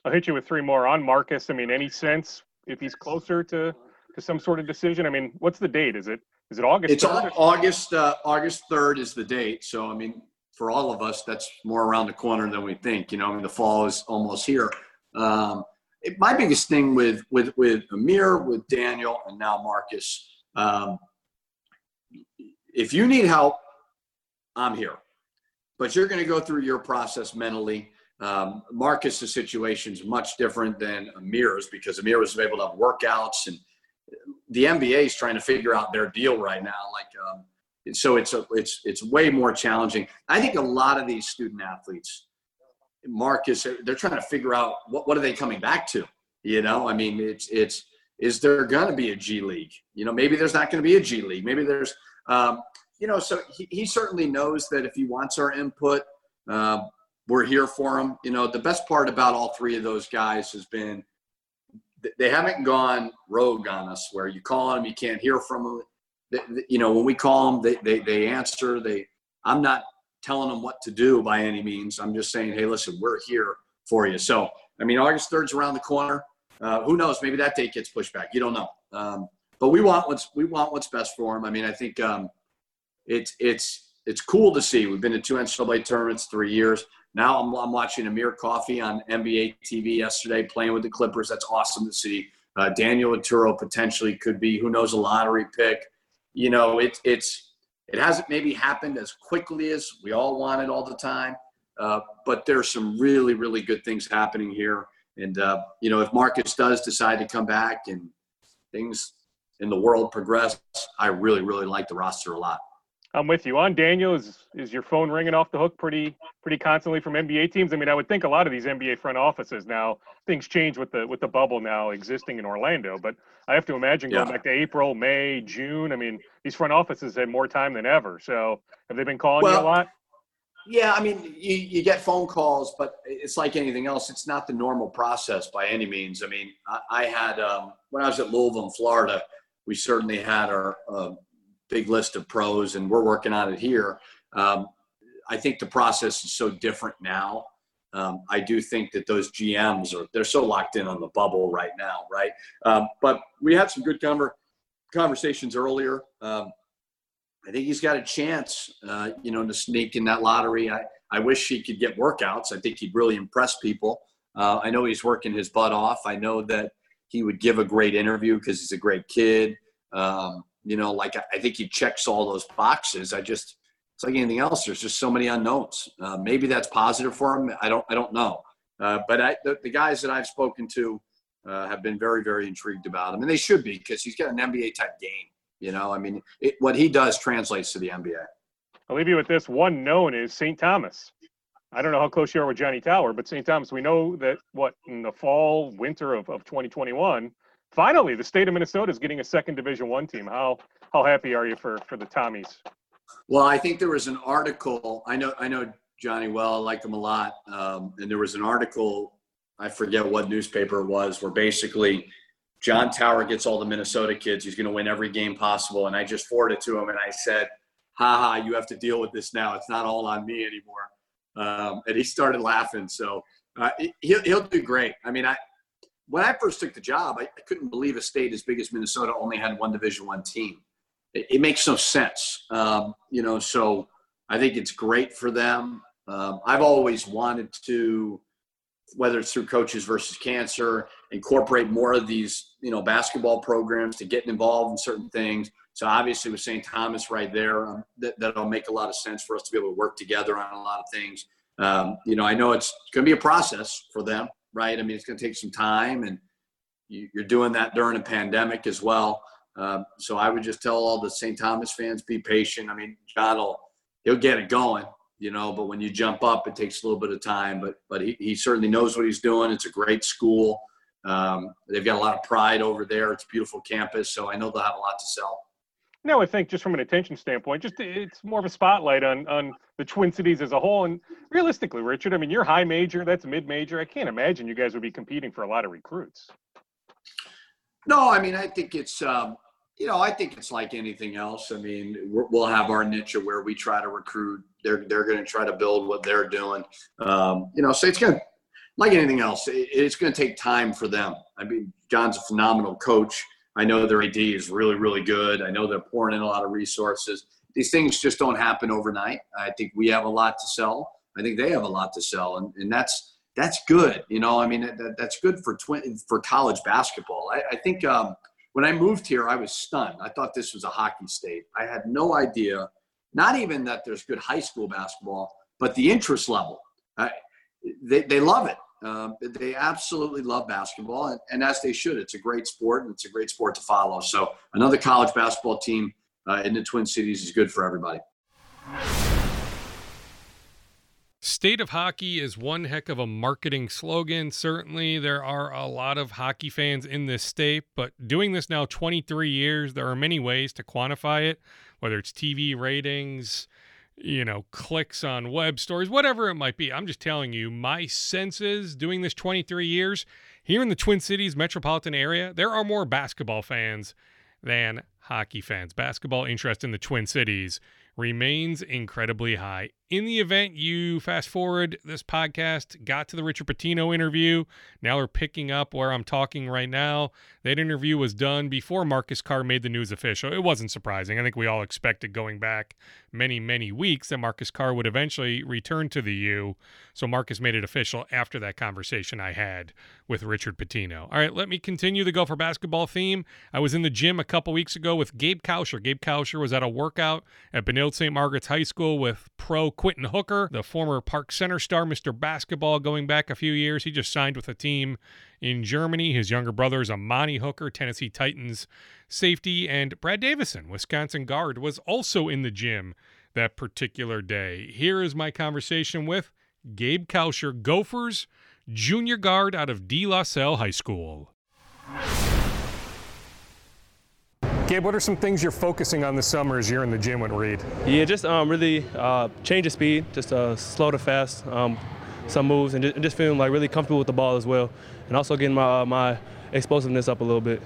[SPEAKER 2] I'll hit you with three more on Marcus. I mean, any sense if he's closer to to some sort of decision? I mean, what's the date? Is it is it August?
[SPEAKER 3] It's 3rd? August uh, August third is the date. So I mean, for all of us, that's more around the corner than we think. You know, I mean, the fall is almost here. Um, it, my biggest thing with with with Amir, with Daniel, and now Marcus. Um, if you need help, I'm here. But you're going to go through your process mentally. Um, situation is much different than Amir's because Amir was able to have workouts, and the NBA is trying to figure out their deal right now. Like, um, so it's a, it's it's way more challenging. I think a lot of these student athletes, Marcus, they're trying to figure out what what are they coming back to. You know, I mean, it's it's is there going to be a G League? You know, maybe there's not going to be a G League. Maybe there's, um, you know, so he, he certainly knows that if he wants our input, uh, we're here for them. You know, the best part about all three of those guys has been they haven't gone rogue on us where you call them, you can't hear from them. You know, when we call them, they, they, they answer. They, I'm not telling them what to do by any means. I'm just saying, hey, listen, we're here for you. So, I mean, August 3rd's around the corner. Uh, who knows? Maybe that date gets pushed back. You don't know. Um, but we want what's we want what's best for them. I mean, I think um, it's it's it's cool to see. We've been to two NCAA tournaments, three years. Now I'm, I'm watching Amir Coffey on NBA TV yesterday playing with the Clippers. That's awesome to see. Uh, Daniel Oturu potentially could be, who knows, a lottery pick. You know, it, it's it hasn't maybe happened as quickly as we all wanted all the time, uh, but there's some really, really good things happening here. And uh, you know, if Marcus does decide to come back and things in the world progress, I really, really like the roster a lot.
[SPEAKER 2] I'm with you. On Daniel, is is your phone ringing off the hook pretty pretty constantly from NBA teams? I mean, I would think a lot of these NBA front offices now things change with the with the bubble now existing in Orlando, but I have to imagine going yeah. back to April, May, June. I mean, these front offices had more time than ever. So have they been calling well, you a lot?
[SPEAKER 3] Yeah, I mean, you, you get phone calls, but it's like anything else. It's not the normal process by any means. I mean, I, I had um, when I was at Louisville, Florida, we certainly had our uh, big list of pros, and we're working on it here. Um, I think the process is so different now. Um, I do think that those GMs are they're so locked in on the bubble right now, right? Um, but we had some good conver- conversations earlier. Um, I think he's got a chance, uh, you know, to sneak in that lottery. I, I wish he could get workouts. I think he'd really impress people. Uh, I know he's working his butt off. I know that he would give a great interview because he's a great kid. Um, you know, like I think he checks all those boxes. I just, it's like anything else. There's just so many unknowns. Uh, maybe that's positive for him. I don't, I don't know. Uh, but I, the, the, guys that I've spoken to uh, have been very, very intrigued about him, and they should be because he's got an NBA type game. You know, I mean, it, what he does translates to the NBA.
[SPEAKER 2] I'll leave you with this. One known is St. Thomas. I don't know how close you are with Johnny Tauer, but St. Thomas, we know that what in the fall, winter of, of 2021, finally the state of Minnesota is getting a second Division One team. How how happy are you for for the Tommies?
[SPEAKER 3] Well, I think there was an article. I know I know Johnny well. I like him a lot. Um, and there was an article. I forget what newspaper it was, where basically John Tauer gets all the Minnesota kids. He's going to win every game possible. And I just forwarded to him and I said, "Ha ha! You have to deal with this now. It's not all on me anymore." Um, and he started laughing. So uh, he'll he'll do great. I mean, I when I first took the job, I, I, couldn't believe a state as big as Minnesota only had one Division One team. it, it makes no sense. Um, you know, so I think it's great for them. Um, I've always wanted to, whether it's through coaches versus cancer, incorporate more of these, you know, basketball programs to get involved in certain things. So obviously with St. Thomas right there, um, that, that'll make a lot of sense for us to be able to work together on a lot of things. Um, you know, I know it's going to be a process for them, right? I mean, it's going to take some time and you, are doing that during a pandemic as well. Um, so I would just tell all the St. Thomas fans, be patient. I mean, John will, he'll get it going, you know, but when you jump up, it takes a little bit of time, but, but he, he certainly knows what he's doing. It's a great school. Um, they've got a lot of pride over there. It's a beautiful campus. So I know they'll have a lot to sell.
[SPEAKER 2] No, I think just from an attention standpoint, just it's more of a spotlight on on the Twin Cities as a whole. And realistically, Richard, I mean, you're high major, that's mid major. I can't imagine you guys would be competing for a lot of recruits.
[SPEAKER 3] No, I mean, I think it's um, you know, I think it's like anything else. I mean, we will have our niche of where we try to recruit. They're they're going to try to build what they're doing. Um, you know, so it's going to like anything else. It, it's going to take time for them. I mean, John's a phenomenal coach. I know their AD is really really good. I know they're pouring in a lot of resources. These things just don't happen overnight. I think we have a lot to sell. I think they have a lot to sell, and, and that's that's good. You know, I mean, that, that's good for twin for college basketball. I, I think. Um, when I moved here, I was stunned. I thought this was a hockey state. I had no idea, not even that there's good high school basketball, but the interest level. I, they, they love it. Um, they absolutely love basketball, and, and, as they should. It's a great sport, and it's a great sport to follow. So another college basketball team uh, in the Twin Cities is good for everybody.
[SPEAKER 2] State of hockey is one heck of a marketing slogan. Certainly, there are a lot of hockey fans in this state, but doing this now 23 years, there are many ways to quantify it, whether it's TV ratings, you know, clicks on web stories, whatever it might be. I'm just telling you, my senses doing this 23 years here in the Twin Cities metropolitan area, there are more basketball fans than hockey fans. Basketball interest in the Twin Cities remains incredibly high. In the event you fast forward this podcast, got to the Richard Pitino interview, now we're picking up where I'm talking right now. That interview was done before Marcus Carr made the news official. It wasn't surprising. I think we all expected going back many, many weeks that Marcus Carr would eventually return to the U. So Marcus made it official after that conversation I had with Richard Pitino. All right, let me continue the Gopher basketball theme. I was in the gym a couple weeks ago with Gabe Kalscheur. Gabe Kalscheur was at a workout at Benilde St. Margaret's High School with pro Quentin Hooker, the former Park Center star, Mr. Basketball, going back a few years. He just signed with a team in Germany. His younger brother is Amani Hooker, Tennessee Titans safety, and Brad Davison, Wisconsin guard, was also in the gym that particular day. Here is my conversation with Gabe Kalscheur, Gophers junior guard out of De La Salle High School. Gabe, what are some things you're focusing on this summer as you're in the gym with Reed?
[SPEAKER 4] Yeah, just um, really uh, change of speed, just uh, slow to fast, um, some moves, and just, and just, feeling like really comfortable with the ball as well, and also getting my uh, my explosiveness up a little bit.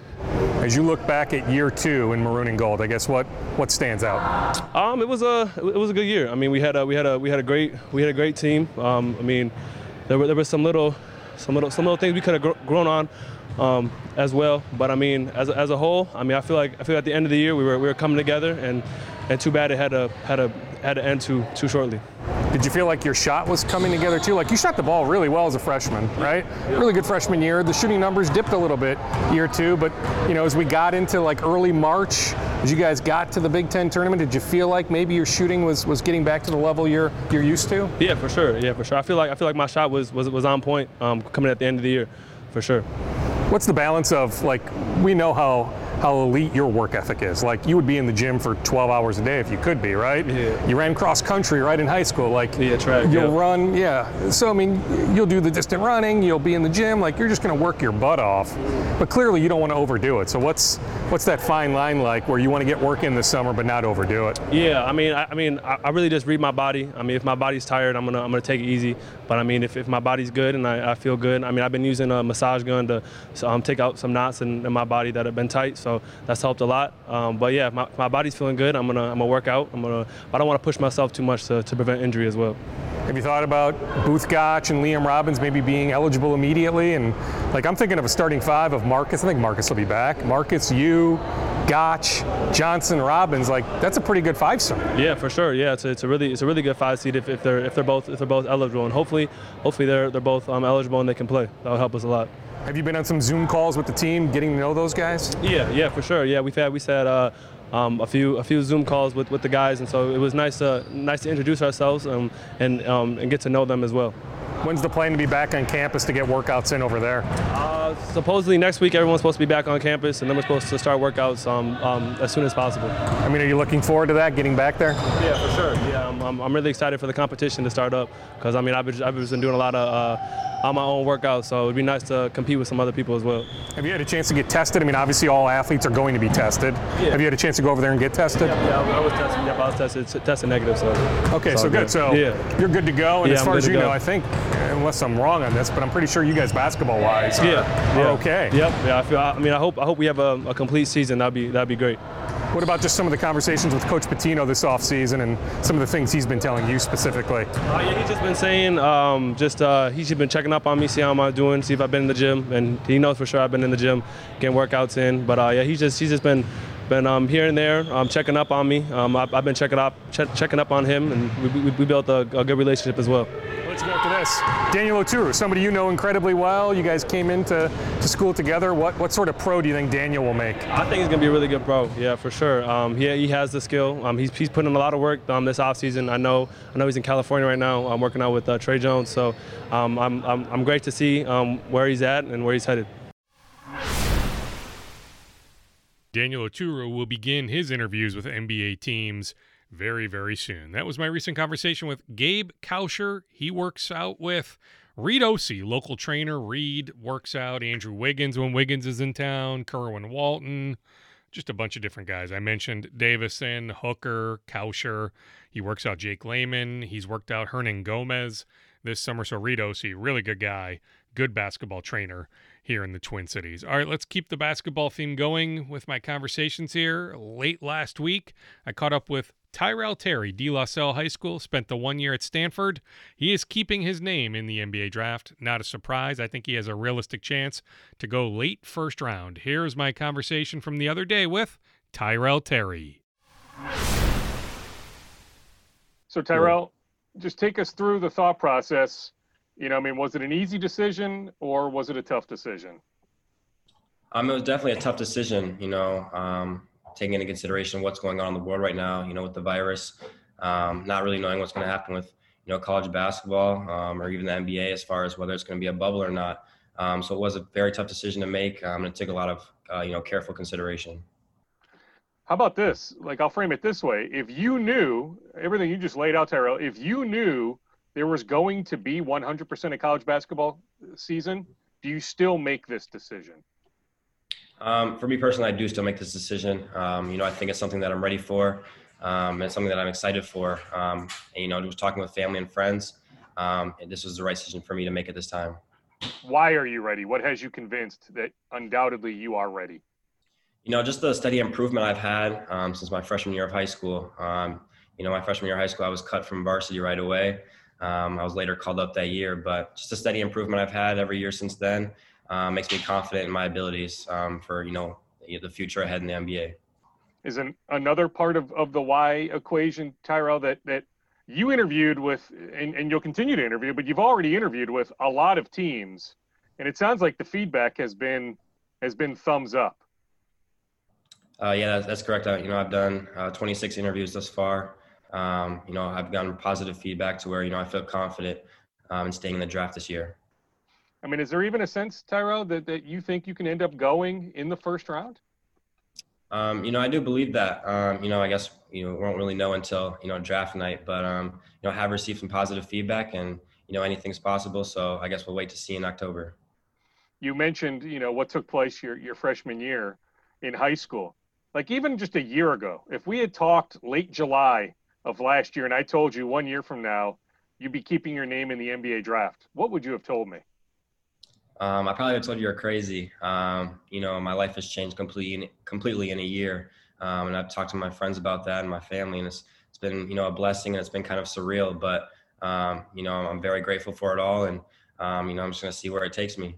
[SPEAKER 2] As you look back at year two in maroon and gold, I guess what what stands out?
[SPEAKER 4] Um, it was a it was a good year. I mean, we had a we had a we had a great we had a great team. Um, I mean, there were there were some little some little some little things we could have gr- grown on um, as well. But I mean, as, as a whole, I mean, I feel like I feel at the end of the year we were we were coming together, and and too bad it had a had a had to end too too shortly.
[SPEAKER 2] Did you feel like your shot was coming together too? Like you shot the ball really well as a freshman, right? Yeah. Really good freshman year. The shooting numbers dipped a little bit year two, but you know, as we got into like early March, as you guys got to the Big Ten tournament, did you feel like maybe your shooting was was getting back to the level you're you're used to?
[SPEAKER 4] Yeah, for sure. Yeah, for sure. I feel like I feel like my shot was was was on point um, coming at the end of the year, for sure.
[SPEAKER 2] What's the balance of like we know how how elite your work ethic is. Like you would be in the gym for 12 hours a day if you could be, right?
[SPEAKER 4] Yeah.
[SPEAKER 2] You ran cross country right in high school. Like
[SPEAKER 4] yeah, track,
[SPEAKER 2] you'll
[SPEAKER 4] yeah.
[SPEAKER 2] run, yeah. So I mean, you'll do the distant running. You'll be in the gym. Like you're just going to work your butt off. But clearly, you don't want to overdo it. So what's what's that fine line like where you want to get work in this summer but not overdo it?
[SPEAKER 4] Yeah, I mean, I, I mean, I, I, really just read my body. I mean, if my body's tired, I'm gonna I'm gonna take it easy. But I mean, if, if my body's good and I, I feel good, I mean, I've been using a massage gun to um, take out some knots in, in my body that have been tight. So that's helped a lot. Um, but yeah, my, my body's feeling good. I'm gonna I'm gonna work out. I'm gonna. I don't want to push myself too much to, to prevent injury as well.
[SPEAKER 2] Have you thought about Both Gach and Liam Robbins maybe being eligible immediately? And like I'm thinking of a starting five of Marcus. I think Marcus will be back. Marcus, you,
[SPEAKER 5] Gach, Johnson, Robbins. Like that's a pretty good five seed.
[SPEAKER 4] Yeah, for sure. Yeah, it's a, it's a really it's a really good five seed if, if they're if they're both if they're both eligible, and hopefully hopefully they're they're both um, eligible and they can play. That'll help us a lot.
[SPEAKER 5] Have you been on some Zoom calls with the team, getting to know those guys?
[SPEAKER 4] Yeah, yeah, for sure. Yeah, we've had we said uh, um, a few a few Zoom calls with, with the guys, and so it was nice to nice to introduce ourselves um, and um, and get to know them as well.
[SPEAKER 5] When's the plan to be back on campus to get workouts in over there?
[SPEAKER 4] Uh, supposedly next week everyone's supposed to be back on campus, and then we're supposed to start workouts um, um, as soon as possible.
[SPEAKER 5] I mean, are you looking forward to that, getting back there?
[SPEAKER 4] Yeah, for sure. Yeah, I'm, I'm, I'm really excited for the competition to start up because I mean I've been, I've been doing a lot of uh, on my own workouts, so it'd be nice to compete with some other people as well.
[SPEAKER 5] Have you had a chance to get tested? I mean, obviously all athletes are going to be tested.
[SPEAKER 4] Yeah.
[SPEAKER 5] Have you had a chance to go over there and get tested?
[SPEAKER 4] Yeah, yeah I was tested. Yeah, I was tested, tested negative. So
[SPEAKER 5] okay, so good.
[SPEAKER 4] good.
[SPEAKER 5] So
[SPEAKER 4] Yeah.
[SPEAKER 5] you're good to go. And
[SPEAKER 4] Yeah,
[SPEAKER 5] as far as you
[SPEAKER 4] go.
[SPEAKER 5] know, I think, unless I'm wrong on this, but I'm pretty sure you guys basketball-wise are,
[SPEAKER 4] yeah,
[SPEAKER 5] are
[SPEAKER 4] yeah.
[SPEAKER 5] okay.
[SPEAKER 4] Yep. Yeah, I feel. I mean, I hope. I hope we have a, a complete season. That'd be that'd be great.
[SPEAKER 5] What about just some of the conversations with Coach Pitino this offseason and some of the things he's been telling you specifically?
[SPEAKER 4] Uh, yeah, he's just been saying, um, just uh, he's just been checking up on me, see how I'm doing, see if I've been in the gym, and he knows for sure I've been in the gym, getting workouts in. But uh, yeah, he's just he's just been been um, here and there, um, checking up on me. Um, I've, I've been checking up che- checking up on him, and we, we, we built a, a good relationship as well.
[SPEAKER 5] Let's go after this. Daniel Oturu, somebody you know incredibly well. You guys came into to school together. What what sort of pro do you think Daniel will make?
[SPEAKER 4] I think he's gonna be a really good pro. Yeah, for sure. Um, he, he has the skill. Um, he's, he's putting in a lot of work um, this offseason. I know I know he's in California right now. I'm working out with uh, Tre Jones. So um, I'm, I'm I'm great to see um, where he's at and where he's headed.
[SPEAKER 2] Daniel Oturu will begin his interviews with NBA teams very, very soon. That was my recent conversation with Gabe Kalscheur. He works out with Reed Osi, local trainer. Reed works out Andrew Wiggins when Wiggins is in town, Kerwin Walton, just a bunch of different guys. I mentioned Davison, Hooker, Kalscheur. He works out Jake Lehman. He's worked out Hernangomez this summer. So Reed Osey, really good guy, good basketball trainer here in the Twin Cities. All right, let's keep the basketball theme going with my conversations here. Late last week, I caught up with Tyrell Terry, De La Salle High School, spent the one year at Stanford. He is keeping his name in the NBA draft. Not a surprise. I think he has a realistic chance to go late first round. Here's my conversation from the other day with Tyrell Terry.
[SPEAKER 6] So Tyrell, just take us through the thought process. You know, I mean, was it an easy decision or was it a tough decision?
[SPEAKER 7] Um, it was definitely a tough decision, you know, um, taking into consideration what's going on in the world right now, you know, with the virus, um, not really knowing what's going to happen with, you know, college basketball um, or even the NBA as far as whether it's going to be a bubble or not. Um, so it was a very tough decision to make. Um, and it took a lot of, uh, you know, careful consideration.
[SPEAKER 6] How about this? Like, I'll frame it this way: if you knew everything you just laid out, Tyrell, if you knew there was going to be 100% of college basketball season, do you still make this decision?
[SPEAKER 7] Um, for me personally, I do still make this decision. Um, you know, I think it's something that I'm ready for. Um, and something that I'm excited for. Um, and, you know, just talking with family and friends, um, and this was the right decision for me to make at this time.
[SPEAKER 6] Why are you ready? What has you convinced that undoubtedly you are ready?
[SPEAKER 7] You know, just the steady improvement I've had um, since my freshman year of high school. Um, you know, my freshman year of high school, I was cut from varsity right away. Um, I was later called up that year, but just a steady improvement I've had every year since then uh, makes me confident in my abilities um, for you know the future ahead in the NBA.
[SPEAKER 6] Is an, another part of, of the why equation, Tyrell, that that you interviewed with, and, and you'll continue to interview, but you've already interviewed with a lot of teams, and it sounds like the feedback has been has been thumbs up.
[SPEAKER 7] Uh, yeah, that's, that's correct. Uh, you know, I've done uh, 26 interviews thus far. Um, you know, I've gotten positive feedback to where you know I feel confident um, in staying in the draft this year.
[SPEAKER 6] I mean, is there even a sense, Tyrell, that, that you think you can end up going in the first round?
[SPEAKER 7] Um, you know, I do believe that. Um, you know, I guess you know we won't really know until you know draft night, but um, you know, I have received some positive feedback, and you know, anything's possible. So I guess we'll wait to see in October.
[SPEAKER 6] You mentioned, you know, what took place your your freshman year in high school. Like even just a year ago, if we had talked late July of last year, and I told you one year from now you'd be keeping your name in the NBA draft, what would you have told me?
[SPEAKER 7] Um, I probably would have told you you're crazy. Um, you know, my life has changed completely, completely in a year. Um, and I've talked to my friends about that and my family, and it's, it's been, you know, a blessing and it's been kind of surreal, but, um, you know, I'm very grateful for it all. And, um, you know, I'm just going to see where it takes me.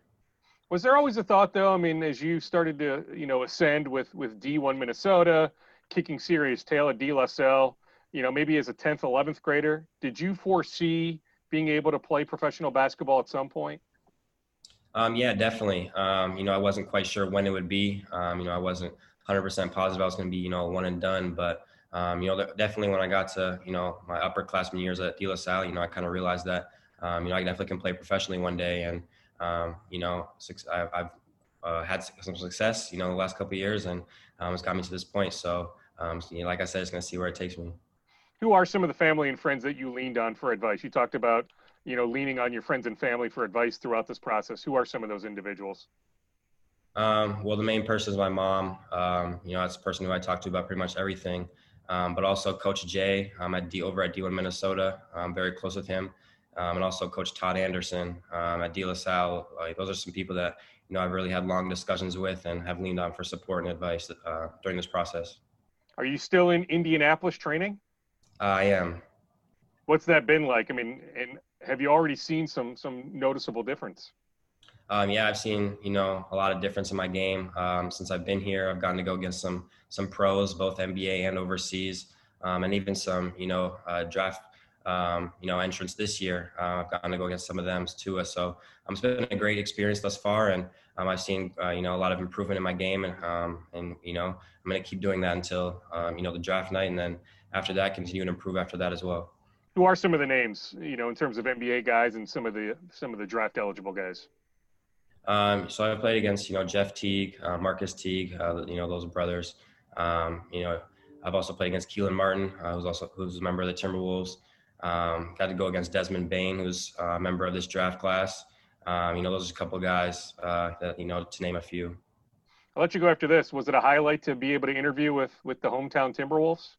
[SPEAKER 6] Was there always a thought, though? I mean, as you started to, you know, ascend with with D1 Minnesota, kicking serious tail at De La Salle, you know, maybe as a 10th, 11th grader, did you foresee being able to play professional basketball at some point?
[SPEAKER 7] Um, yeah, definitely. Um, you know, I wasn't quite sure when it would be. Um, you know, I wasn't 100% positive I was going to be, you know, one and done. But, um, you know, definitely when I got to, you know, my upperclassmen years at De La Salle, you know, I kind of realized that, um, you know, I definitely can play professionally one day. And, um, you know, I've uh, had some success, you know, the last couple years, and it's got me to this point. So, you know, like I said, it's going to see where it takes me.
[SPEAKER 6] Who are some of the family and friends that you leaned on for advice? You talked about you know, leaning on your friends and family for advice throughout this process? Who are some of those individuals?
[SPEAKER 7] Um, well, the main person is my mom. Um, you know, that's the person who I talk to about pretty much everything. Um, but also Coach Jay um, at D over at D1 Minnesota. I'm very close with him, um, and also Coach Todd Anderson um, at De La Salle. Uh, those are some people that you know I've really had long discussions with and have leaned on for support and advice uh, during this process.
[SPEAKER 6] Are you still in Indianapolis training?
[SPEAKER 7] I am.
[SPEAKER 6] What's that been like? I mean, and have you already seen some some noticeable difference?
[SPEAKER 7] Um, yeah, I've seen you know a lot of difference in my game um, since I've been here. I've gotten to go against some some pros, both NBA and overseas, um, and even some you know uh, draft um, you know entrants this year. Uh, I've gotten to go against some of them too. So um, it's been a great experience thus far, and um, I've seen uh, you know a lot of improvement in my game, and and you know I'm going to keep doing that until you know the draft night, and then after that continue and improve after that as well
[SPEAKER 6] who are some of the names, you know, in terms of NBA guys and some of the some of the draft eligible guys?
[SPEAKER 7] Um, so I played against you know Jeff Teague, uh, Marcus Teague, uh, you know those brothers. Um, you know, I've also played against Kelan Martin, uh, who's also who's a member of the Timberwolves. Um, got to go against Desmond Bane, who's a member of this draft class. Um, you know, those are a couple of guys uh, that you know to name a few.
[SPEAKER 6] I'll let you go after this. Was it a highlight to be able to interview with with the hometown Timberwolves?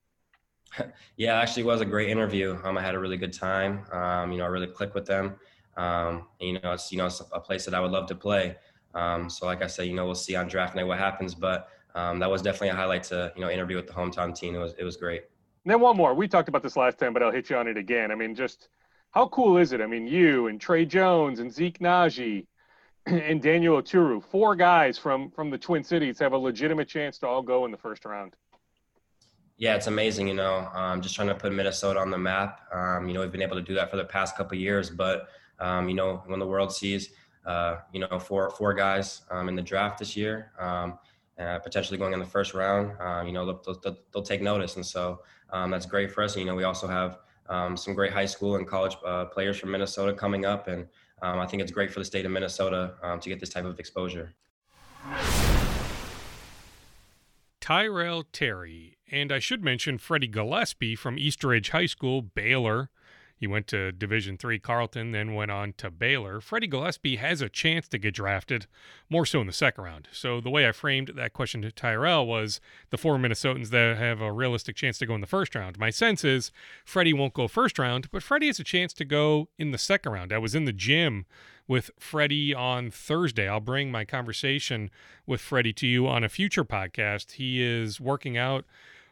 [SPEAKER 7] yeah, actually was a great interview. Um, I had a really good time. Um, you know, I really clicked with them. Um, you know, it's you know it's a place that I would love to play. Um, so like I said, you know, we'll see on draft night what happens, but um, that was definitely a highlight to you know interview with the hometown team. It was it was great.
[SPEAKER 6] And then one more. We talked about this last time, but I'll hit you on it again. I mean, just how cool is it? I mean, you and Tre Jones and Zeke Nnaji and Daniel Oturu, four guys from from the Twin Cities, have a legitimate chance to all go in the first round.
[SPEAKER 7] Yeah, it's amazing. You know, um, just trying to put Minnesota on the map. Um, you know, we've been able to do that for the past couple years, but um, you know, when the world sees, uh, you know, four four guys um, in the draft this year, um, uh, potentially going in the first round, uh, you know, they'll, they'll, they'll, take notice, and so that's great for us. And, you know, we also have some great high school and college uh, players from Minnesota coming up, and I think it's great for the state of Minnesota to get this type of exposure.
[SPEAKER 2] Tyrell Terry. And I should mention Freddie Gillespie from East Ridge High School, Baylor. He went to Division Three Carleton, then went on to Baylor. Freddie Gillespie has a chance to get drafted, more so in the second round. So the way I framed that question to Tyrell was the four Minnesotans that have a realistic chance to go in the first round. My sense is Freddie won't go first round, but Freddie has a chance to go in the second round. I was in the gym with Freddie on Thursday. I'll bring my conversation with Freddie to you on a future podcast. He is working out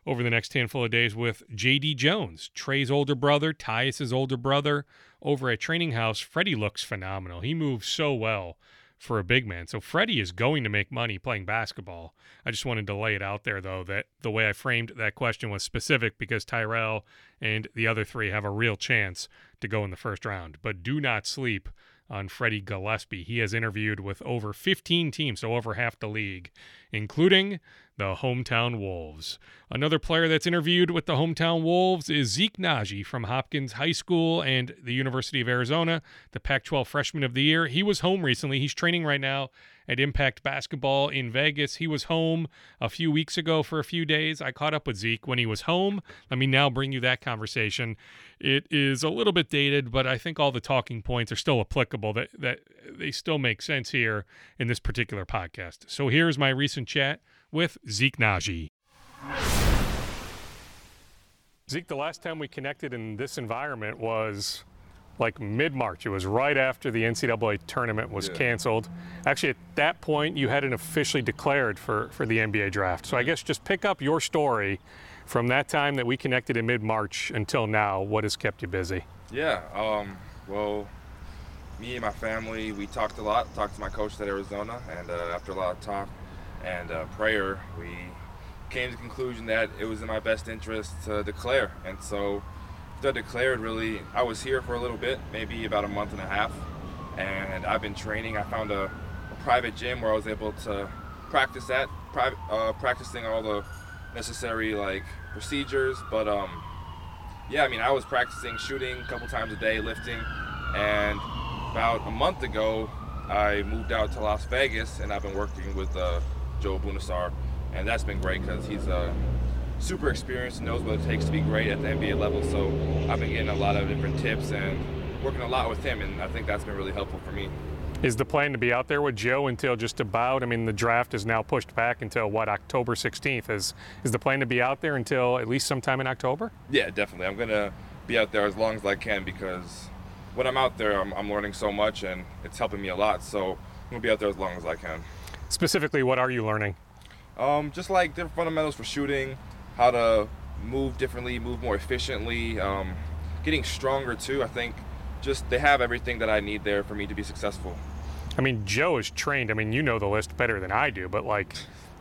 [SPEAKER 2] over the next handful of days with JD Jones, Trey's older brother, Tyus's older brother, over at Training House. Freddie looks phenomenal. He moves so well for a big man. So Freddie is going to make money playing basketball. I just wanted to lay it out there, though, that the way I framed that question was specific because Tyrell and the other three have a real chance to go in the first round. But do not sleep on Freddie Gillespie. He has interviewed with over 15 teams, so over half the league, including the hometown Wolves. Another player that's interviewed with the hometown Wolves is Zeke Nnaji from Hopkins High School and the University of Arizona, the Pac 12 Freshman of the Year. He was home recently. He's training right now at Impact Basketball in Vegas. He was home a few weeks ago for a few days. I caught up with Zeke when he was home. Let me now bring you that conversation. It is a little bit dated, but I think all the talking points are still applicable, that, that they still make sense here in this particular podcast. So here's my recent chat with Zeke Nnaji. Zeke, the last time we connected in this environment was like mid March. It was right after the NCAA tournament was yeah. canceled. Actually, at that point, you hadn't officially declared for, for the NBA draft. So I guess just pick up your story from that time that we connected in mid March until now. What has kept you busy?
[SPEAKER 8] Yeah. Um, well, me and my family, we talked a lot. Talked to my coach at Arizona, and uh, after a lot of talk and uh, prayer, we came to the conclusion that it was in my best interest to declare. And so, I declared really, I was here for a little bit, maybe about a month and a half, and I've been training. I found a, a private gym where I was able to practice at, uh, practicing all the necessary like procedures. But um, yeah, I mean, I was practicing shooting a couple times a day, lifting, and about a month ago, I moved out to Las Vegas, and I've been working with uh, Joe Abunassar, and that's been great because he's uh, super experienced and knows what it takes to be great at the NBA level. So I've been getting a lot of different tips and working a lot with him, and I think that's been really helpful for me.
[SPEAKER 2] Is the plan to be out there with Joe until just about? I mean, the draft is now pushed back until what October 16th. Is is the plan to be out there until at least sometime in October?
[SPEAKER 8] Yeah, definitely. I'm gonna be out there as long as I can because when I'm out there, I'm, I'm learning so much and it's helping me a lot. So I'm gonna be out there as long as I can.
[SPEAKER 2] Specifically, what are you learning?
[SPEAKER 8] Um, just like different fundamentals for shooting, how to move differently, move more efficiently, um, getting stronger too. I think just they have everything that I need there for me to be successful.
[SPEAKER 2] I mean, Joe is trained. I mean, you know the list better than I do, but like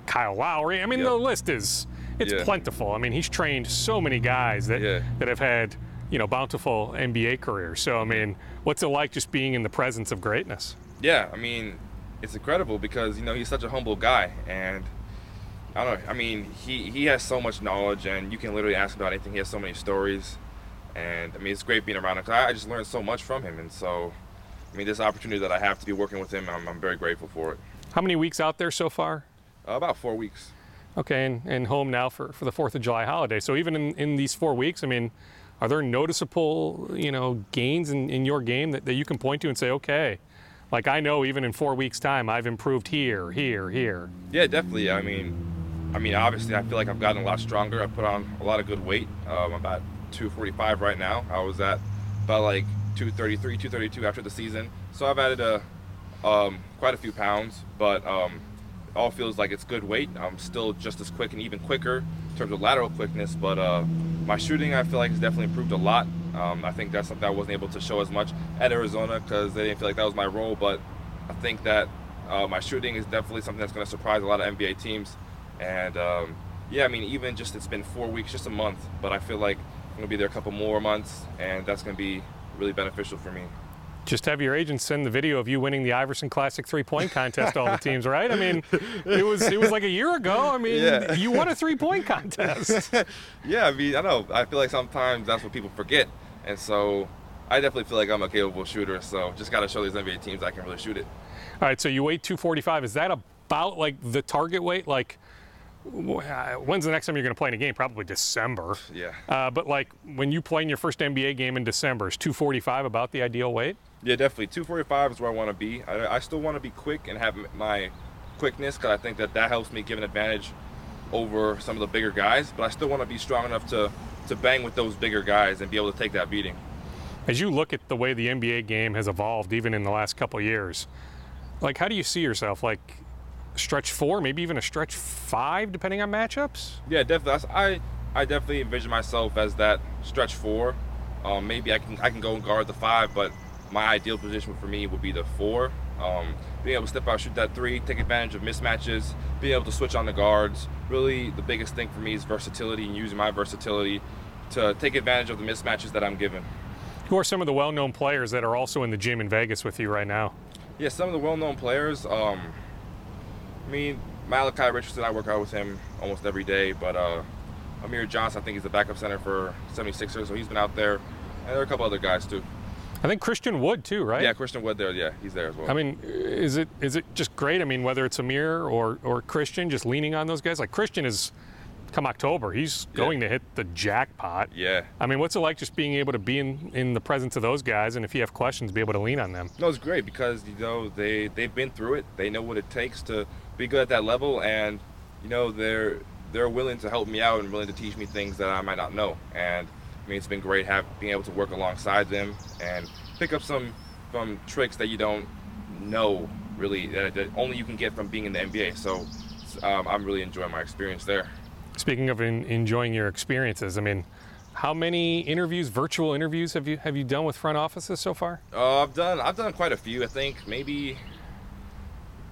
[SPEAKER 2] Kyle Lowry, I mean, the list is it's
[SPEAKER 8] Yeah.
[SPEAKER 2] plentiful. I mean, he's trained so many guys that
[SPEAKER 8] Yeah.
[SPEAKER 2] that have had you know bountiful NBA careers. So I mean, what's it like just being in the presence of greatness?
[SPEAKER 8] Yeah, I mean, it's incredible because you know he's such a humble guy, and I don't know. I mean, he he has so much knowledge, and you can literally ask about anything. He has so many stories, and I mean, it's great being around him. 'cause I, I just learned so much from him, and so, I mean, this opportunity that I have to be working with him, I'm, I'm very grateful for it.
[SPEAKER 2] How many weeks out there so far?
[SPEAKER 8] Uh, about four weeks.
[SPEAKER 2] Okay, and, and home now for, for the Fourth of July holiday. So even in, in these four weeks, I mean, are there noticeable you know gains in, in your game that, that you can point to and say, okay, like I know even in four weeks' time I've improved here, here, here.
[SPEAKER 8] Yeah, definitely. I mean, I mean, obviously, I feel like I've gotten a lot stronger. I put on a lot of good weight. Um, I'm about 245 right now. I was at about like 233, 232 after the season. So I've added a um, quite a few pounds, but um, all feels like it's good weight. I'm still just as quick and even quicker in terms of lateral quickness, but uh, my shooting I feel like has definitely improved a lot. Um, I think that's something I wasn't able to show as much at Arizona because they didn't feel like that was my role, but I think that uh, my shooting is definitely something that's going to surprise a lot of NBA teams. And um, yeah, I mean, even just it's been four weeks, just a month, but I feel like I'm going to be there a couple more months, and that's going to be really beneficial for me.
[SPEAKER 2] Just have your agent send the video of you winning the Iverson Classic three-point contest to all the teams, right? I mean, it was it was like a year ago. I mean,
[SPEAKER 8] Yeah.
[SPEAKER 2] you won a three-point contest.
[SPEAKER 8] yeah, I mean, I know. I feel like sometimes that's what people forget, and so I definitely feel like I'm a capable shooter. So just got to show these NBA teams I can really shoot it.
[SPEAKER 2] All right, so you weigh 245. Is that about like the target weight? Like, uh, when's the next time you're going to play in a game? Probably December.
[SPEAKER 8] Yeah.
[SPEAKER 2] Uh, but like when you play in your first NBA game in December, is 245 about the ideal weight?
[SPEAKER 8] Yeah, definitely. 245 is where I want to be. I, I still want to be quick and have my quickness because I think that that helps me give an advantage over some of the bigger guys. But I still want to be strong enough to to bang with those bigger guys and be able to take that beating.
[SPEAKER 2] As you look at the way the NBA game has evolved, even in the last couple of years, like how do you see yourself? Like stretch four, maybe even a stretch five, depending on matchups.
[SPEAKER 8] Yeah, definitely. I I definitely envision myself as that stretch four. Um, maybe I can I can go and guard the five, but my ideal position for me would be the four. Um, being able to step out, shoot that three, take advantage of mismatches, being able to switch on the guards. Really, the biggest thing for me is versatility and using my versatility to take advantage of the mismatches that I'm given.
[SPEAKER 2] Who are some of the well-known players that are also in the gym in Vegas with you right now?
[SPEAKER 8] Yeah, some of the well-known players. Um, I mean, Malachi Richardson, I work out with him almost every day. But uh, Amir Johnson, I think he's the backup center for 76ers, so he's been out there. And there are a couple other guys too.
[SPEAKER 2] I think Christian Wood too, right?
[SPEAKER 8] Yeah, Christian Wood there. Yeah, he's there as well.
[SPEAKER 2] I mean, is it is it just great? I mean, whether it's Amir or or Christian, just leaning on those guys. Like Christian is, come October, he's going to hit the jackpot.
[SPEAKER 8] yeah.
[SPEAKER 2] I mean, what's it like just being able to be in, in the presence of those guys, and if you have questions, be able to lean on them?
[SPEAKER 8] No, it's great because you know they they've been through it. They know what it takes to be good at that level, and you know they're they're willing to help me out and willing to teach me things that I might not know. And I mean, it's been great have being able to work alongside them and pick up some from tricks that you don't know really that, that only you can get from being in the NBA. So um, I'm really enjoying my experience there.
[SPEAKER 2] Speaking of in, enjoying your experiences, I mean, How many interviews, virtual interviews, have you have you done with front offices so far?
[SPEAKER 8] Uh, I've done I've done quite a few. I think maybe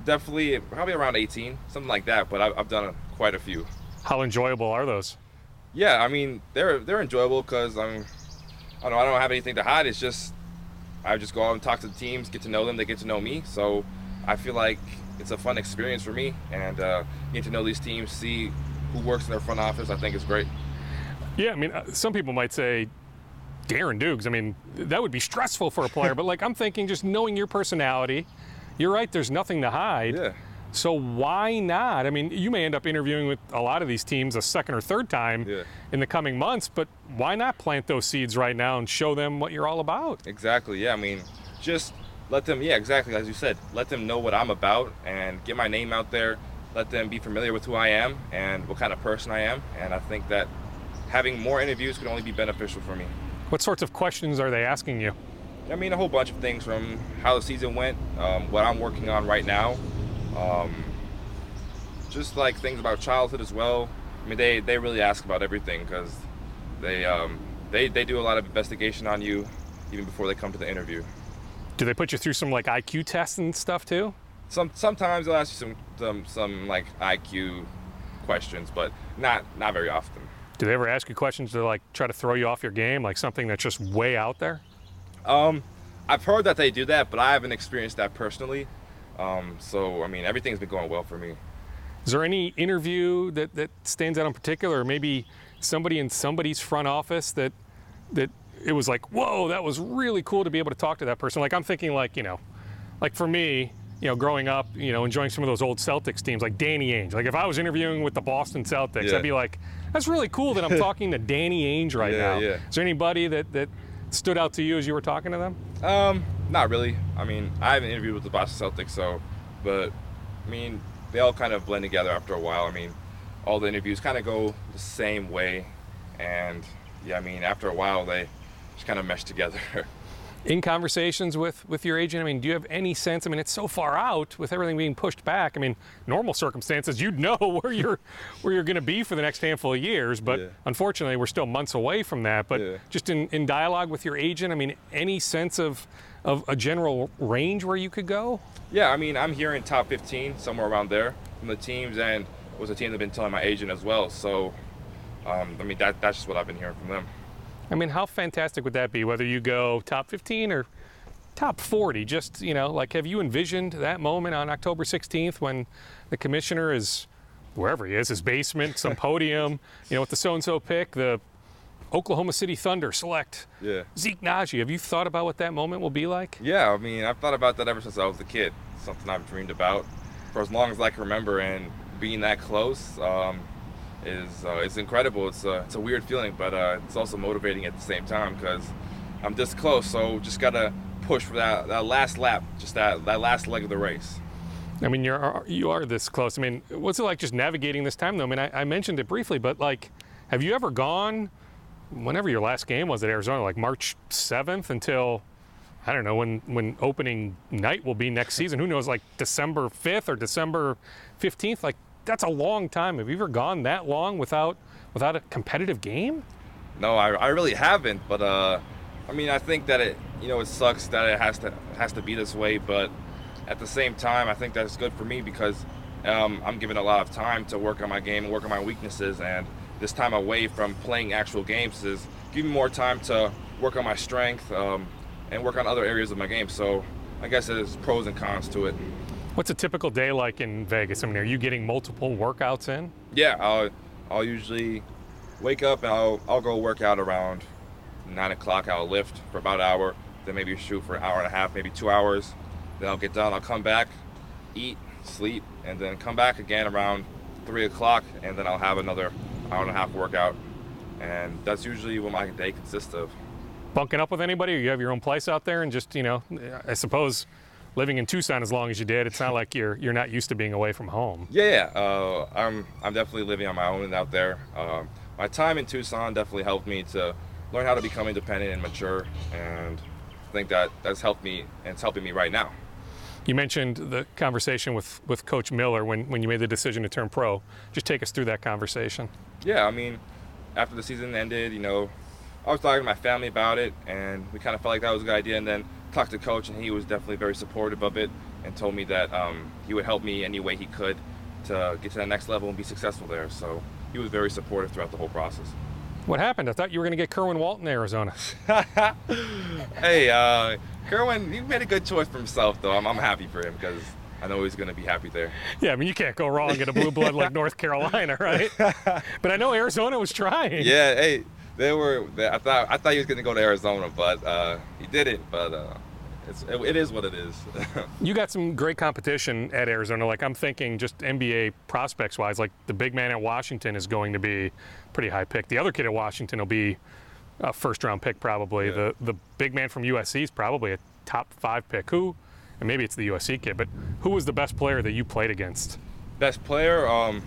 [SPEAKER 8] definitely probably around 18, something like that. But I've, I've done quite a few.
[SPEAKER 2] How enjoyable are those?
[SPEAKER 8] Yeah, I mean they're they're enjoyable because I'm I don't know I don't have anything to hide. It's just I just go out and talk to the teams, get to know them, they get to know me. So I feel like it's a fun experience for me, and uh, getting to know these teams, see who works in their front office, I think is great.
[SPEAKER 2] Yeah, I mean, uh, some people might say Darren Dukes. I mean, that would be stressful for a player, but like I'm thinking, just knowing your personality, you're right. There's nothing to hide.
[SPEAKER 8] Yeah.
[SPEAKER 2] So why not? I mean, you may end up interviewing with a lot of these teams a second or third time
[SPEAKER 8] Yeah.
[SPEAKER 2] in the coming months, but why not plant those seeds right now and show them what you're all about?
[SPEAKER 8] Exactly. Yeah. I mean, just let them. Yeah. Exactly. As you said, let them know what I'm about and get my name out there. Let them be familiar with who I am and what kind of person I am. And I think that having more interviews could only be beneficial for me.
[SPEAKER 2] What sorts of questions are they asking you?
[SPEAKER 8] I mean, a whole bunch of things from how the season went, um, what I'm working on right now, um, just like things about childhood as well. I mean, they, they really ask about everything because they, um, they they do a lot of investigation on you even before they come to the interview.
[SPEAKER 2] Do they put you through some like IQ tests and stuff too?
[SPEAKER 8] Some sometimes they'll ask you some some, some like IQ questions, but not not very often.
[SPEAKER 2] Do they ever ask you questions to like try to throw you off your game, like something that's just way out there?
[SPEAKER 8] Um, I've heard that they do that, but I haven't experienced that personally. Um, so I mean, everything's been going well for me.
[SPEAKER 2] Is there any interview that, that stands out in particular, or maybe somebody in somebody's front office that that it was like, whoa, that was really cool to be able to talk to that person? Like I'm thinking, like you know, like for me, you know, growing up, you know, enjoying some of those old Celtics teams, like Danny Ainge. Like if I was interviewing with the Boston Celtics,
[SPEAKER 8] Yeah.
[SPEAKER 2] I'd be like, that's really cool that I'm talking to Danny Ainge right
[SPEAKER 8] Yeah,
[SPEAKER 2] now.
[SPEAKER 8] yeah.
[SPEAKER 2] Is there anybody that that stood out to you as you were talking to them?
[SPEAKER 8] Um, not really. I mean, I haven't interviewed with the Boston Celtics, so, but I mean, they all kind of blend together after a while. I mean, all the interviews kind of go the same way, and yeah, I mean, after a while, they just kind of mesh together.
[SPEAKER 2] in conversations with with your agent? I mean, do you have any sense? I mean, it's so far out with everything being pushed back. I mean, normal circumstances, you'd know where you're where you're going to be for the next handful of years. But
[SPEAKER 8] Yeah.
[SPEAKER 2] unfortunately, we're still months away from that. But
[SPEAKER 8] Yeah.
[SPEAKER 2] just in, in dialogue with your agent, I mean, any sense of of a general range where you could go?
[SPEAKER 8] yeah, I mean, I'm here in top 15, somewhere around there, from the teams, and was a team that been telling my agent as well. So, um, I mean, that that's just what I've been hearing from them.
[SPEAKER 2] I mean, how fantastic would that be? Whether you go top 15 or top 40, just you know, like have you envisioned that moment on October 16th when the commissioner is wherever he is, his basement, some podium, you know, with the so-and-so pick, the Oklahoma City Thunder select
[SPEAKER 8] Yeah.
[SPEAKER 2] Zeke Nnaji. Have you thought about what that moment will be like?
[SPEAKER 8] Yeah, I mean, I've thought about that ever since I was a kid. Something I've dreamed about for as long as I can remember, and being that close um, is uh, it's incredible. It's a, it's a weird feeling, but uh, it's also motivating at the same time because I'm this close. So just gotta push for that, that last lap, just that, that last leg of the race.
[SPEAKER 2] I mean, you're you are this close. I mean, what's it like just navigating this time though? I mean, I, I mentioned it briefly, but like, have you ever gone, whenever your last game was at Arizona, like March 7th until, I don't know when when opening night will be next season? Who knows, like December 5th or December 15th? Like that's a long time. Have you ever gone that long without without a competitive game?
[SPEAKER 8] No, I, I really haven't. But uh, I mean, I think that it you know it sucks that it has to has to be this way. But at the same time, I think that's good for me because um, I'm given a lot of time to work on my game and work on my weaknesses. And this time away from playing actual games is giving me more time to work on my strength um, and work on other areas of my game. So I guess there's pros and cons to it.
[SPEAKER 2] What's a typical day like in Vegas? I mean, are you getting multiple workouts in?
[SPEAKER 8] Yeah, I'll I'll usually wake up and I'll I'll go work out around nine o'clock. I'll lift for about an hour, then maybe shoot for an hour and a half, maybe two hours. Then I'll get done. I'll come back, eat, sleep, and then come back again around three o'clock, and then I'll have another hour and a half workout. And that's usually what my day consists of.
[SPEAKER 2] bunking up with anybody, or you have your own place out there and just you know, I suppose living in Tucson as long as you did, it's not like you're you're not used to being away from home.
[SPEAKER 8] Yeah, yeah. Uh, I'm I'm definitely living on my own out there. Um, my time in Tucson definitely helped me to learn how to become independent and mature, and I think that that's helped me and it's helping me right now.
[SPEAKER 2] You mentioned the conversation with with Coach Miller when when you made the decision to turn pro. Just take us through that conversation.
[SPEAKER 8] Yeah, I mean, after the season ended, you know, I was talking to my family about it, and we kind of felt like that was a good idea. And then talked to coach, and he was definitely very supportive of it, and told me that um, he would help me any way he could to get to that next level and be successful there. So he was very supportive throughout the whole process.
[SPEAKER 2] What happened? I thought you were going to get Kerwin Walton, Arizona.
[SPEAKER 8] hey, uh, Kerwin, he made a good choice for himself, though. I'm, I'm happy for him because I know he's going to be happy there.
[SPEAKER 2] Yeah, I mean, you can't go wrong in a blue blood like North Carolina, right? but I know Arizona was trying.
[SPEAKER 8] Yeah, hey, they were. I thought I thought he was going to go to Arizona, but uh, he didn't. But uh, it's, it, it is what it is.
[SPEAKER 2] you got some great competition at Arizona. Like I'm thinking, just NBA prospects wise, like the big man at Washington is going to be pretty high pick. The other kid at Washington will be a first round pick probably. Yeah. The the big man from USC is probably a top five pick. Who, and maybe it's the USC kid, but who was the best player that you played against?
[SPEAKER 8] Best player, um,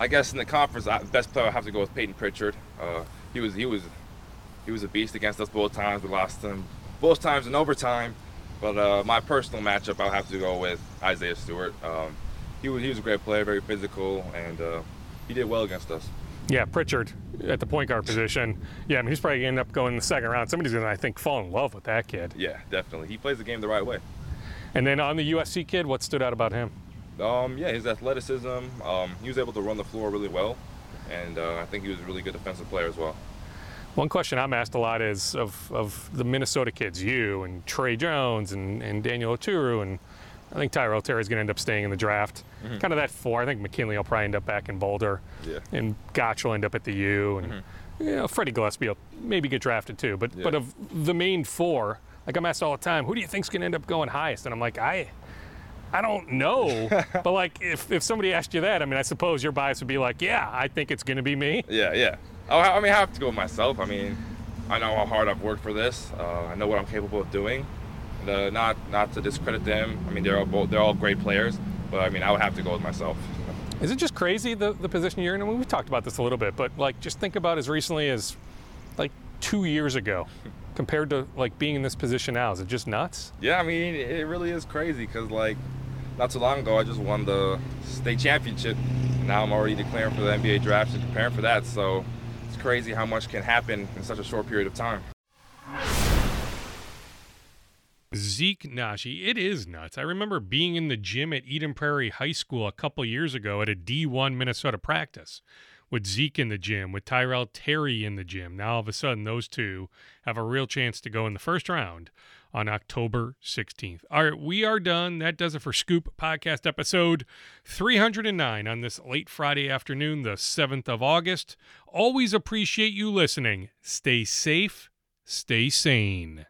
[SPEAKER 8] I guess in the conference, best player I have to go with Payton Pritchard. Uh, he was he was he was a beast against us both times. We lost him both times in overtime. But uh, my personal matchup, I'll have to go with Isaiah Stewart. Um, he was he was a great player, very physical, and uh, he did well against us.
[SPEAKER 2] Yeah, Pritchard at the point guard position. Yeah, I mean, he's probably going to end up going in the second round. Somebody's going to, I think, fall in love with that kid.
[SPEAKER 8] Yeah, definitely. He plays the game the right way.
[SPEAKER 2] And then on the USC kid, what stood out about him?
[SPEAKER 8] Um, yeah, his athleticism. Um, he was able to run the floor really well, and uh, I think he was a really good defensive player as well.
[SPEAKER 2] One question I'm asked a lot is of, of the Minnesota kids, you and Tre Jones and, and Daniel Oturu, and I think Tyrell Terry is going to end up staying in the draft. Mm-hmm. Kind of that four. I think McKinley will probably end up back in Boulder,
[SPEAKER 8] yeah.
[SPEAKER 2] and Gach will end up at the U, and mm-hmm. you know Freddie Gillespie will maybe get drafted too. But yeah. but of the main four, like I'm asked all the time, who do you think's going to end up going highest? And I'm like, I I don't know. but like if, if somebody asked you that, I mean, I suppose your bias would be like, yeah, I think it's going to be me.
[SPEAKER 8] Yeah, yeah. Oh, I mean, I have to go with myself. I mean, I know how hard I've worked for this. Uh, I know what I'm capable of doing. And, uh, not not to discredit them. I mean, they're all both, they're all great players, but I mean, I would have to go with myself.
[SPEAKER 2] Is it just crazy the, the position you're in? I mean, we've talked about this a little bit, but like just think about as recently as like two years ago compared to like being in this position now. Is it just nuts?
[SPEAKER 8] Yeah, I mean, it really is crazy because like not too long ago, I just won the state championship. Now I'm already declaring for the NBA draft and preparing for that. So it's crazy how much can happen in such a short period of time.
[SPEAKER 9] Zeke Nnaji, it is nuts. I remember being in the gym at Eden Prairie High School a couple years ago at a D1 Minnesota practice with Zeke in the gym, with Tyrell Terry in the gym. Now all of a sudden, those two have a real chance to go in the first round on October 16th. All right, we are done. That does it for Scoop Podcast episode 309 on this late Friday afternoon, the 7th of August. Always appreciate you listening. Stay safe, stay sane.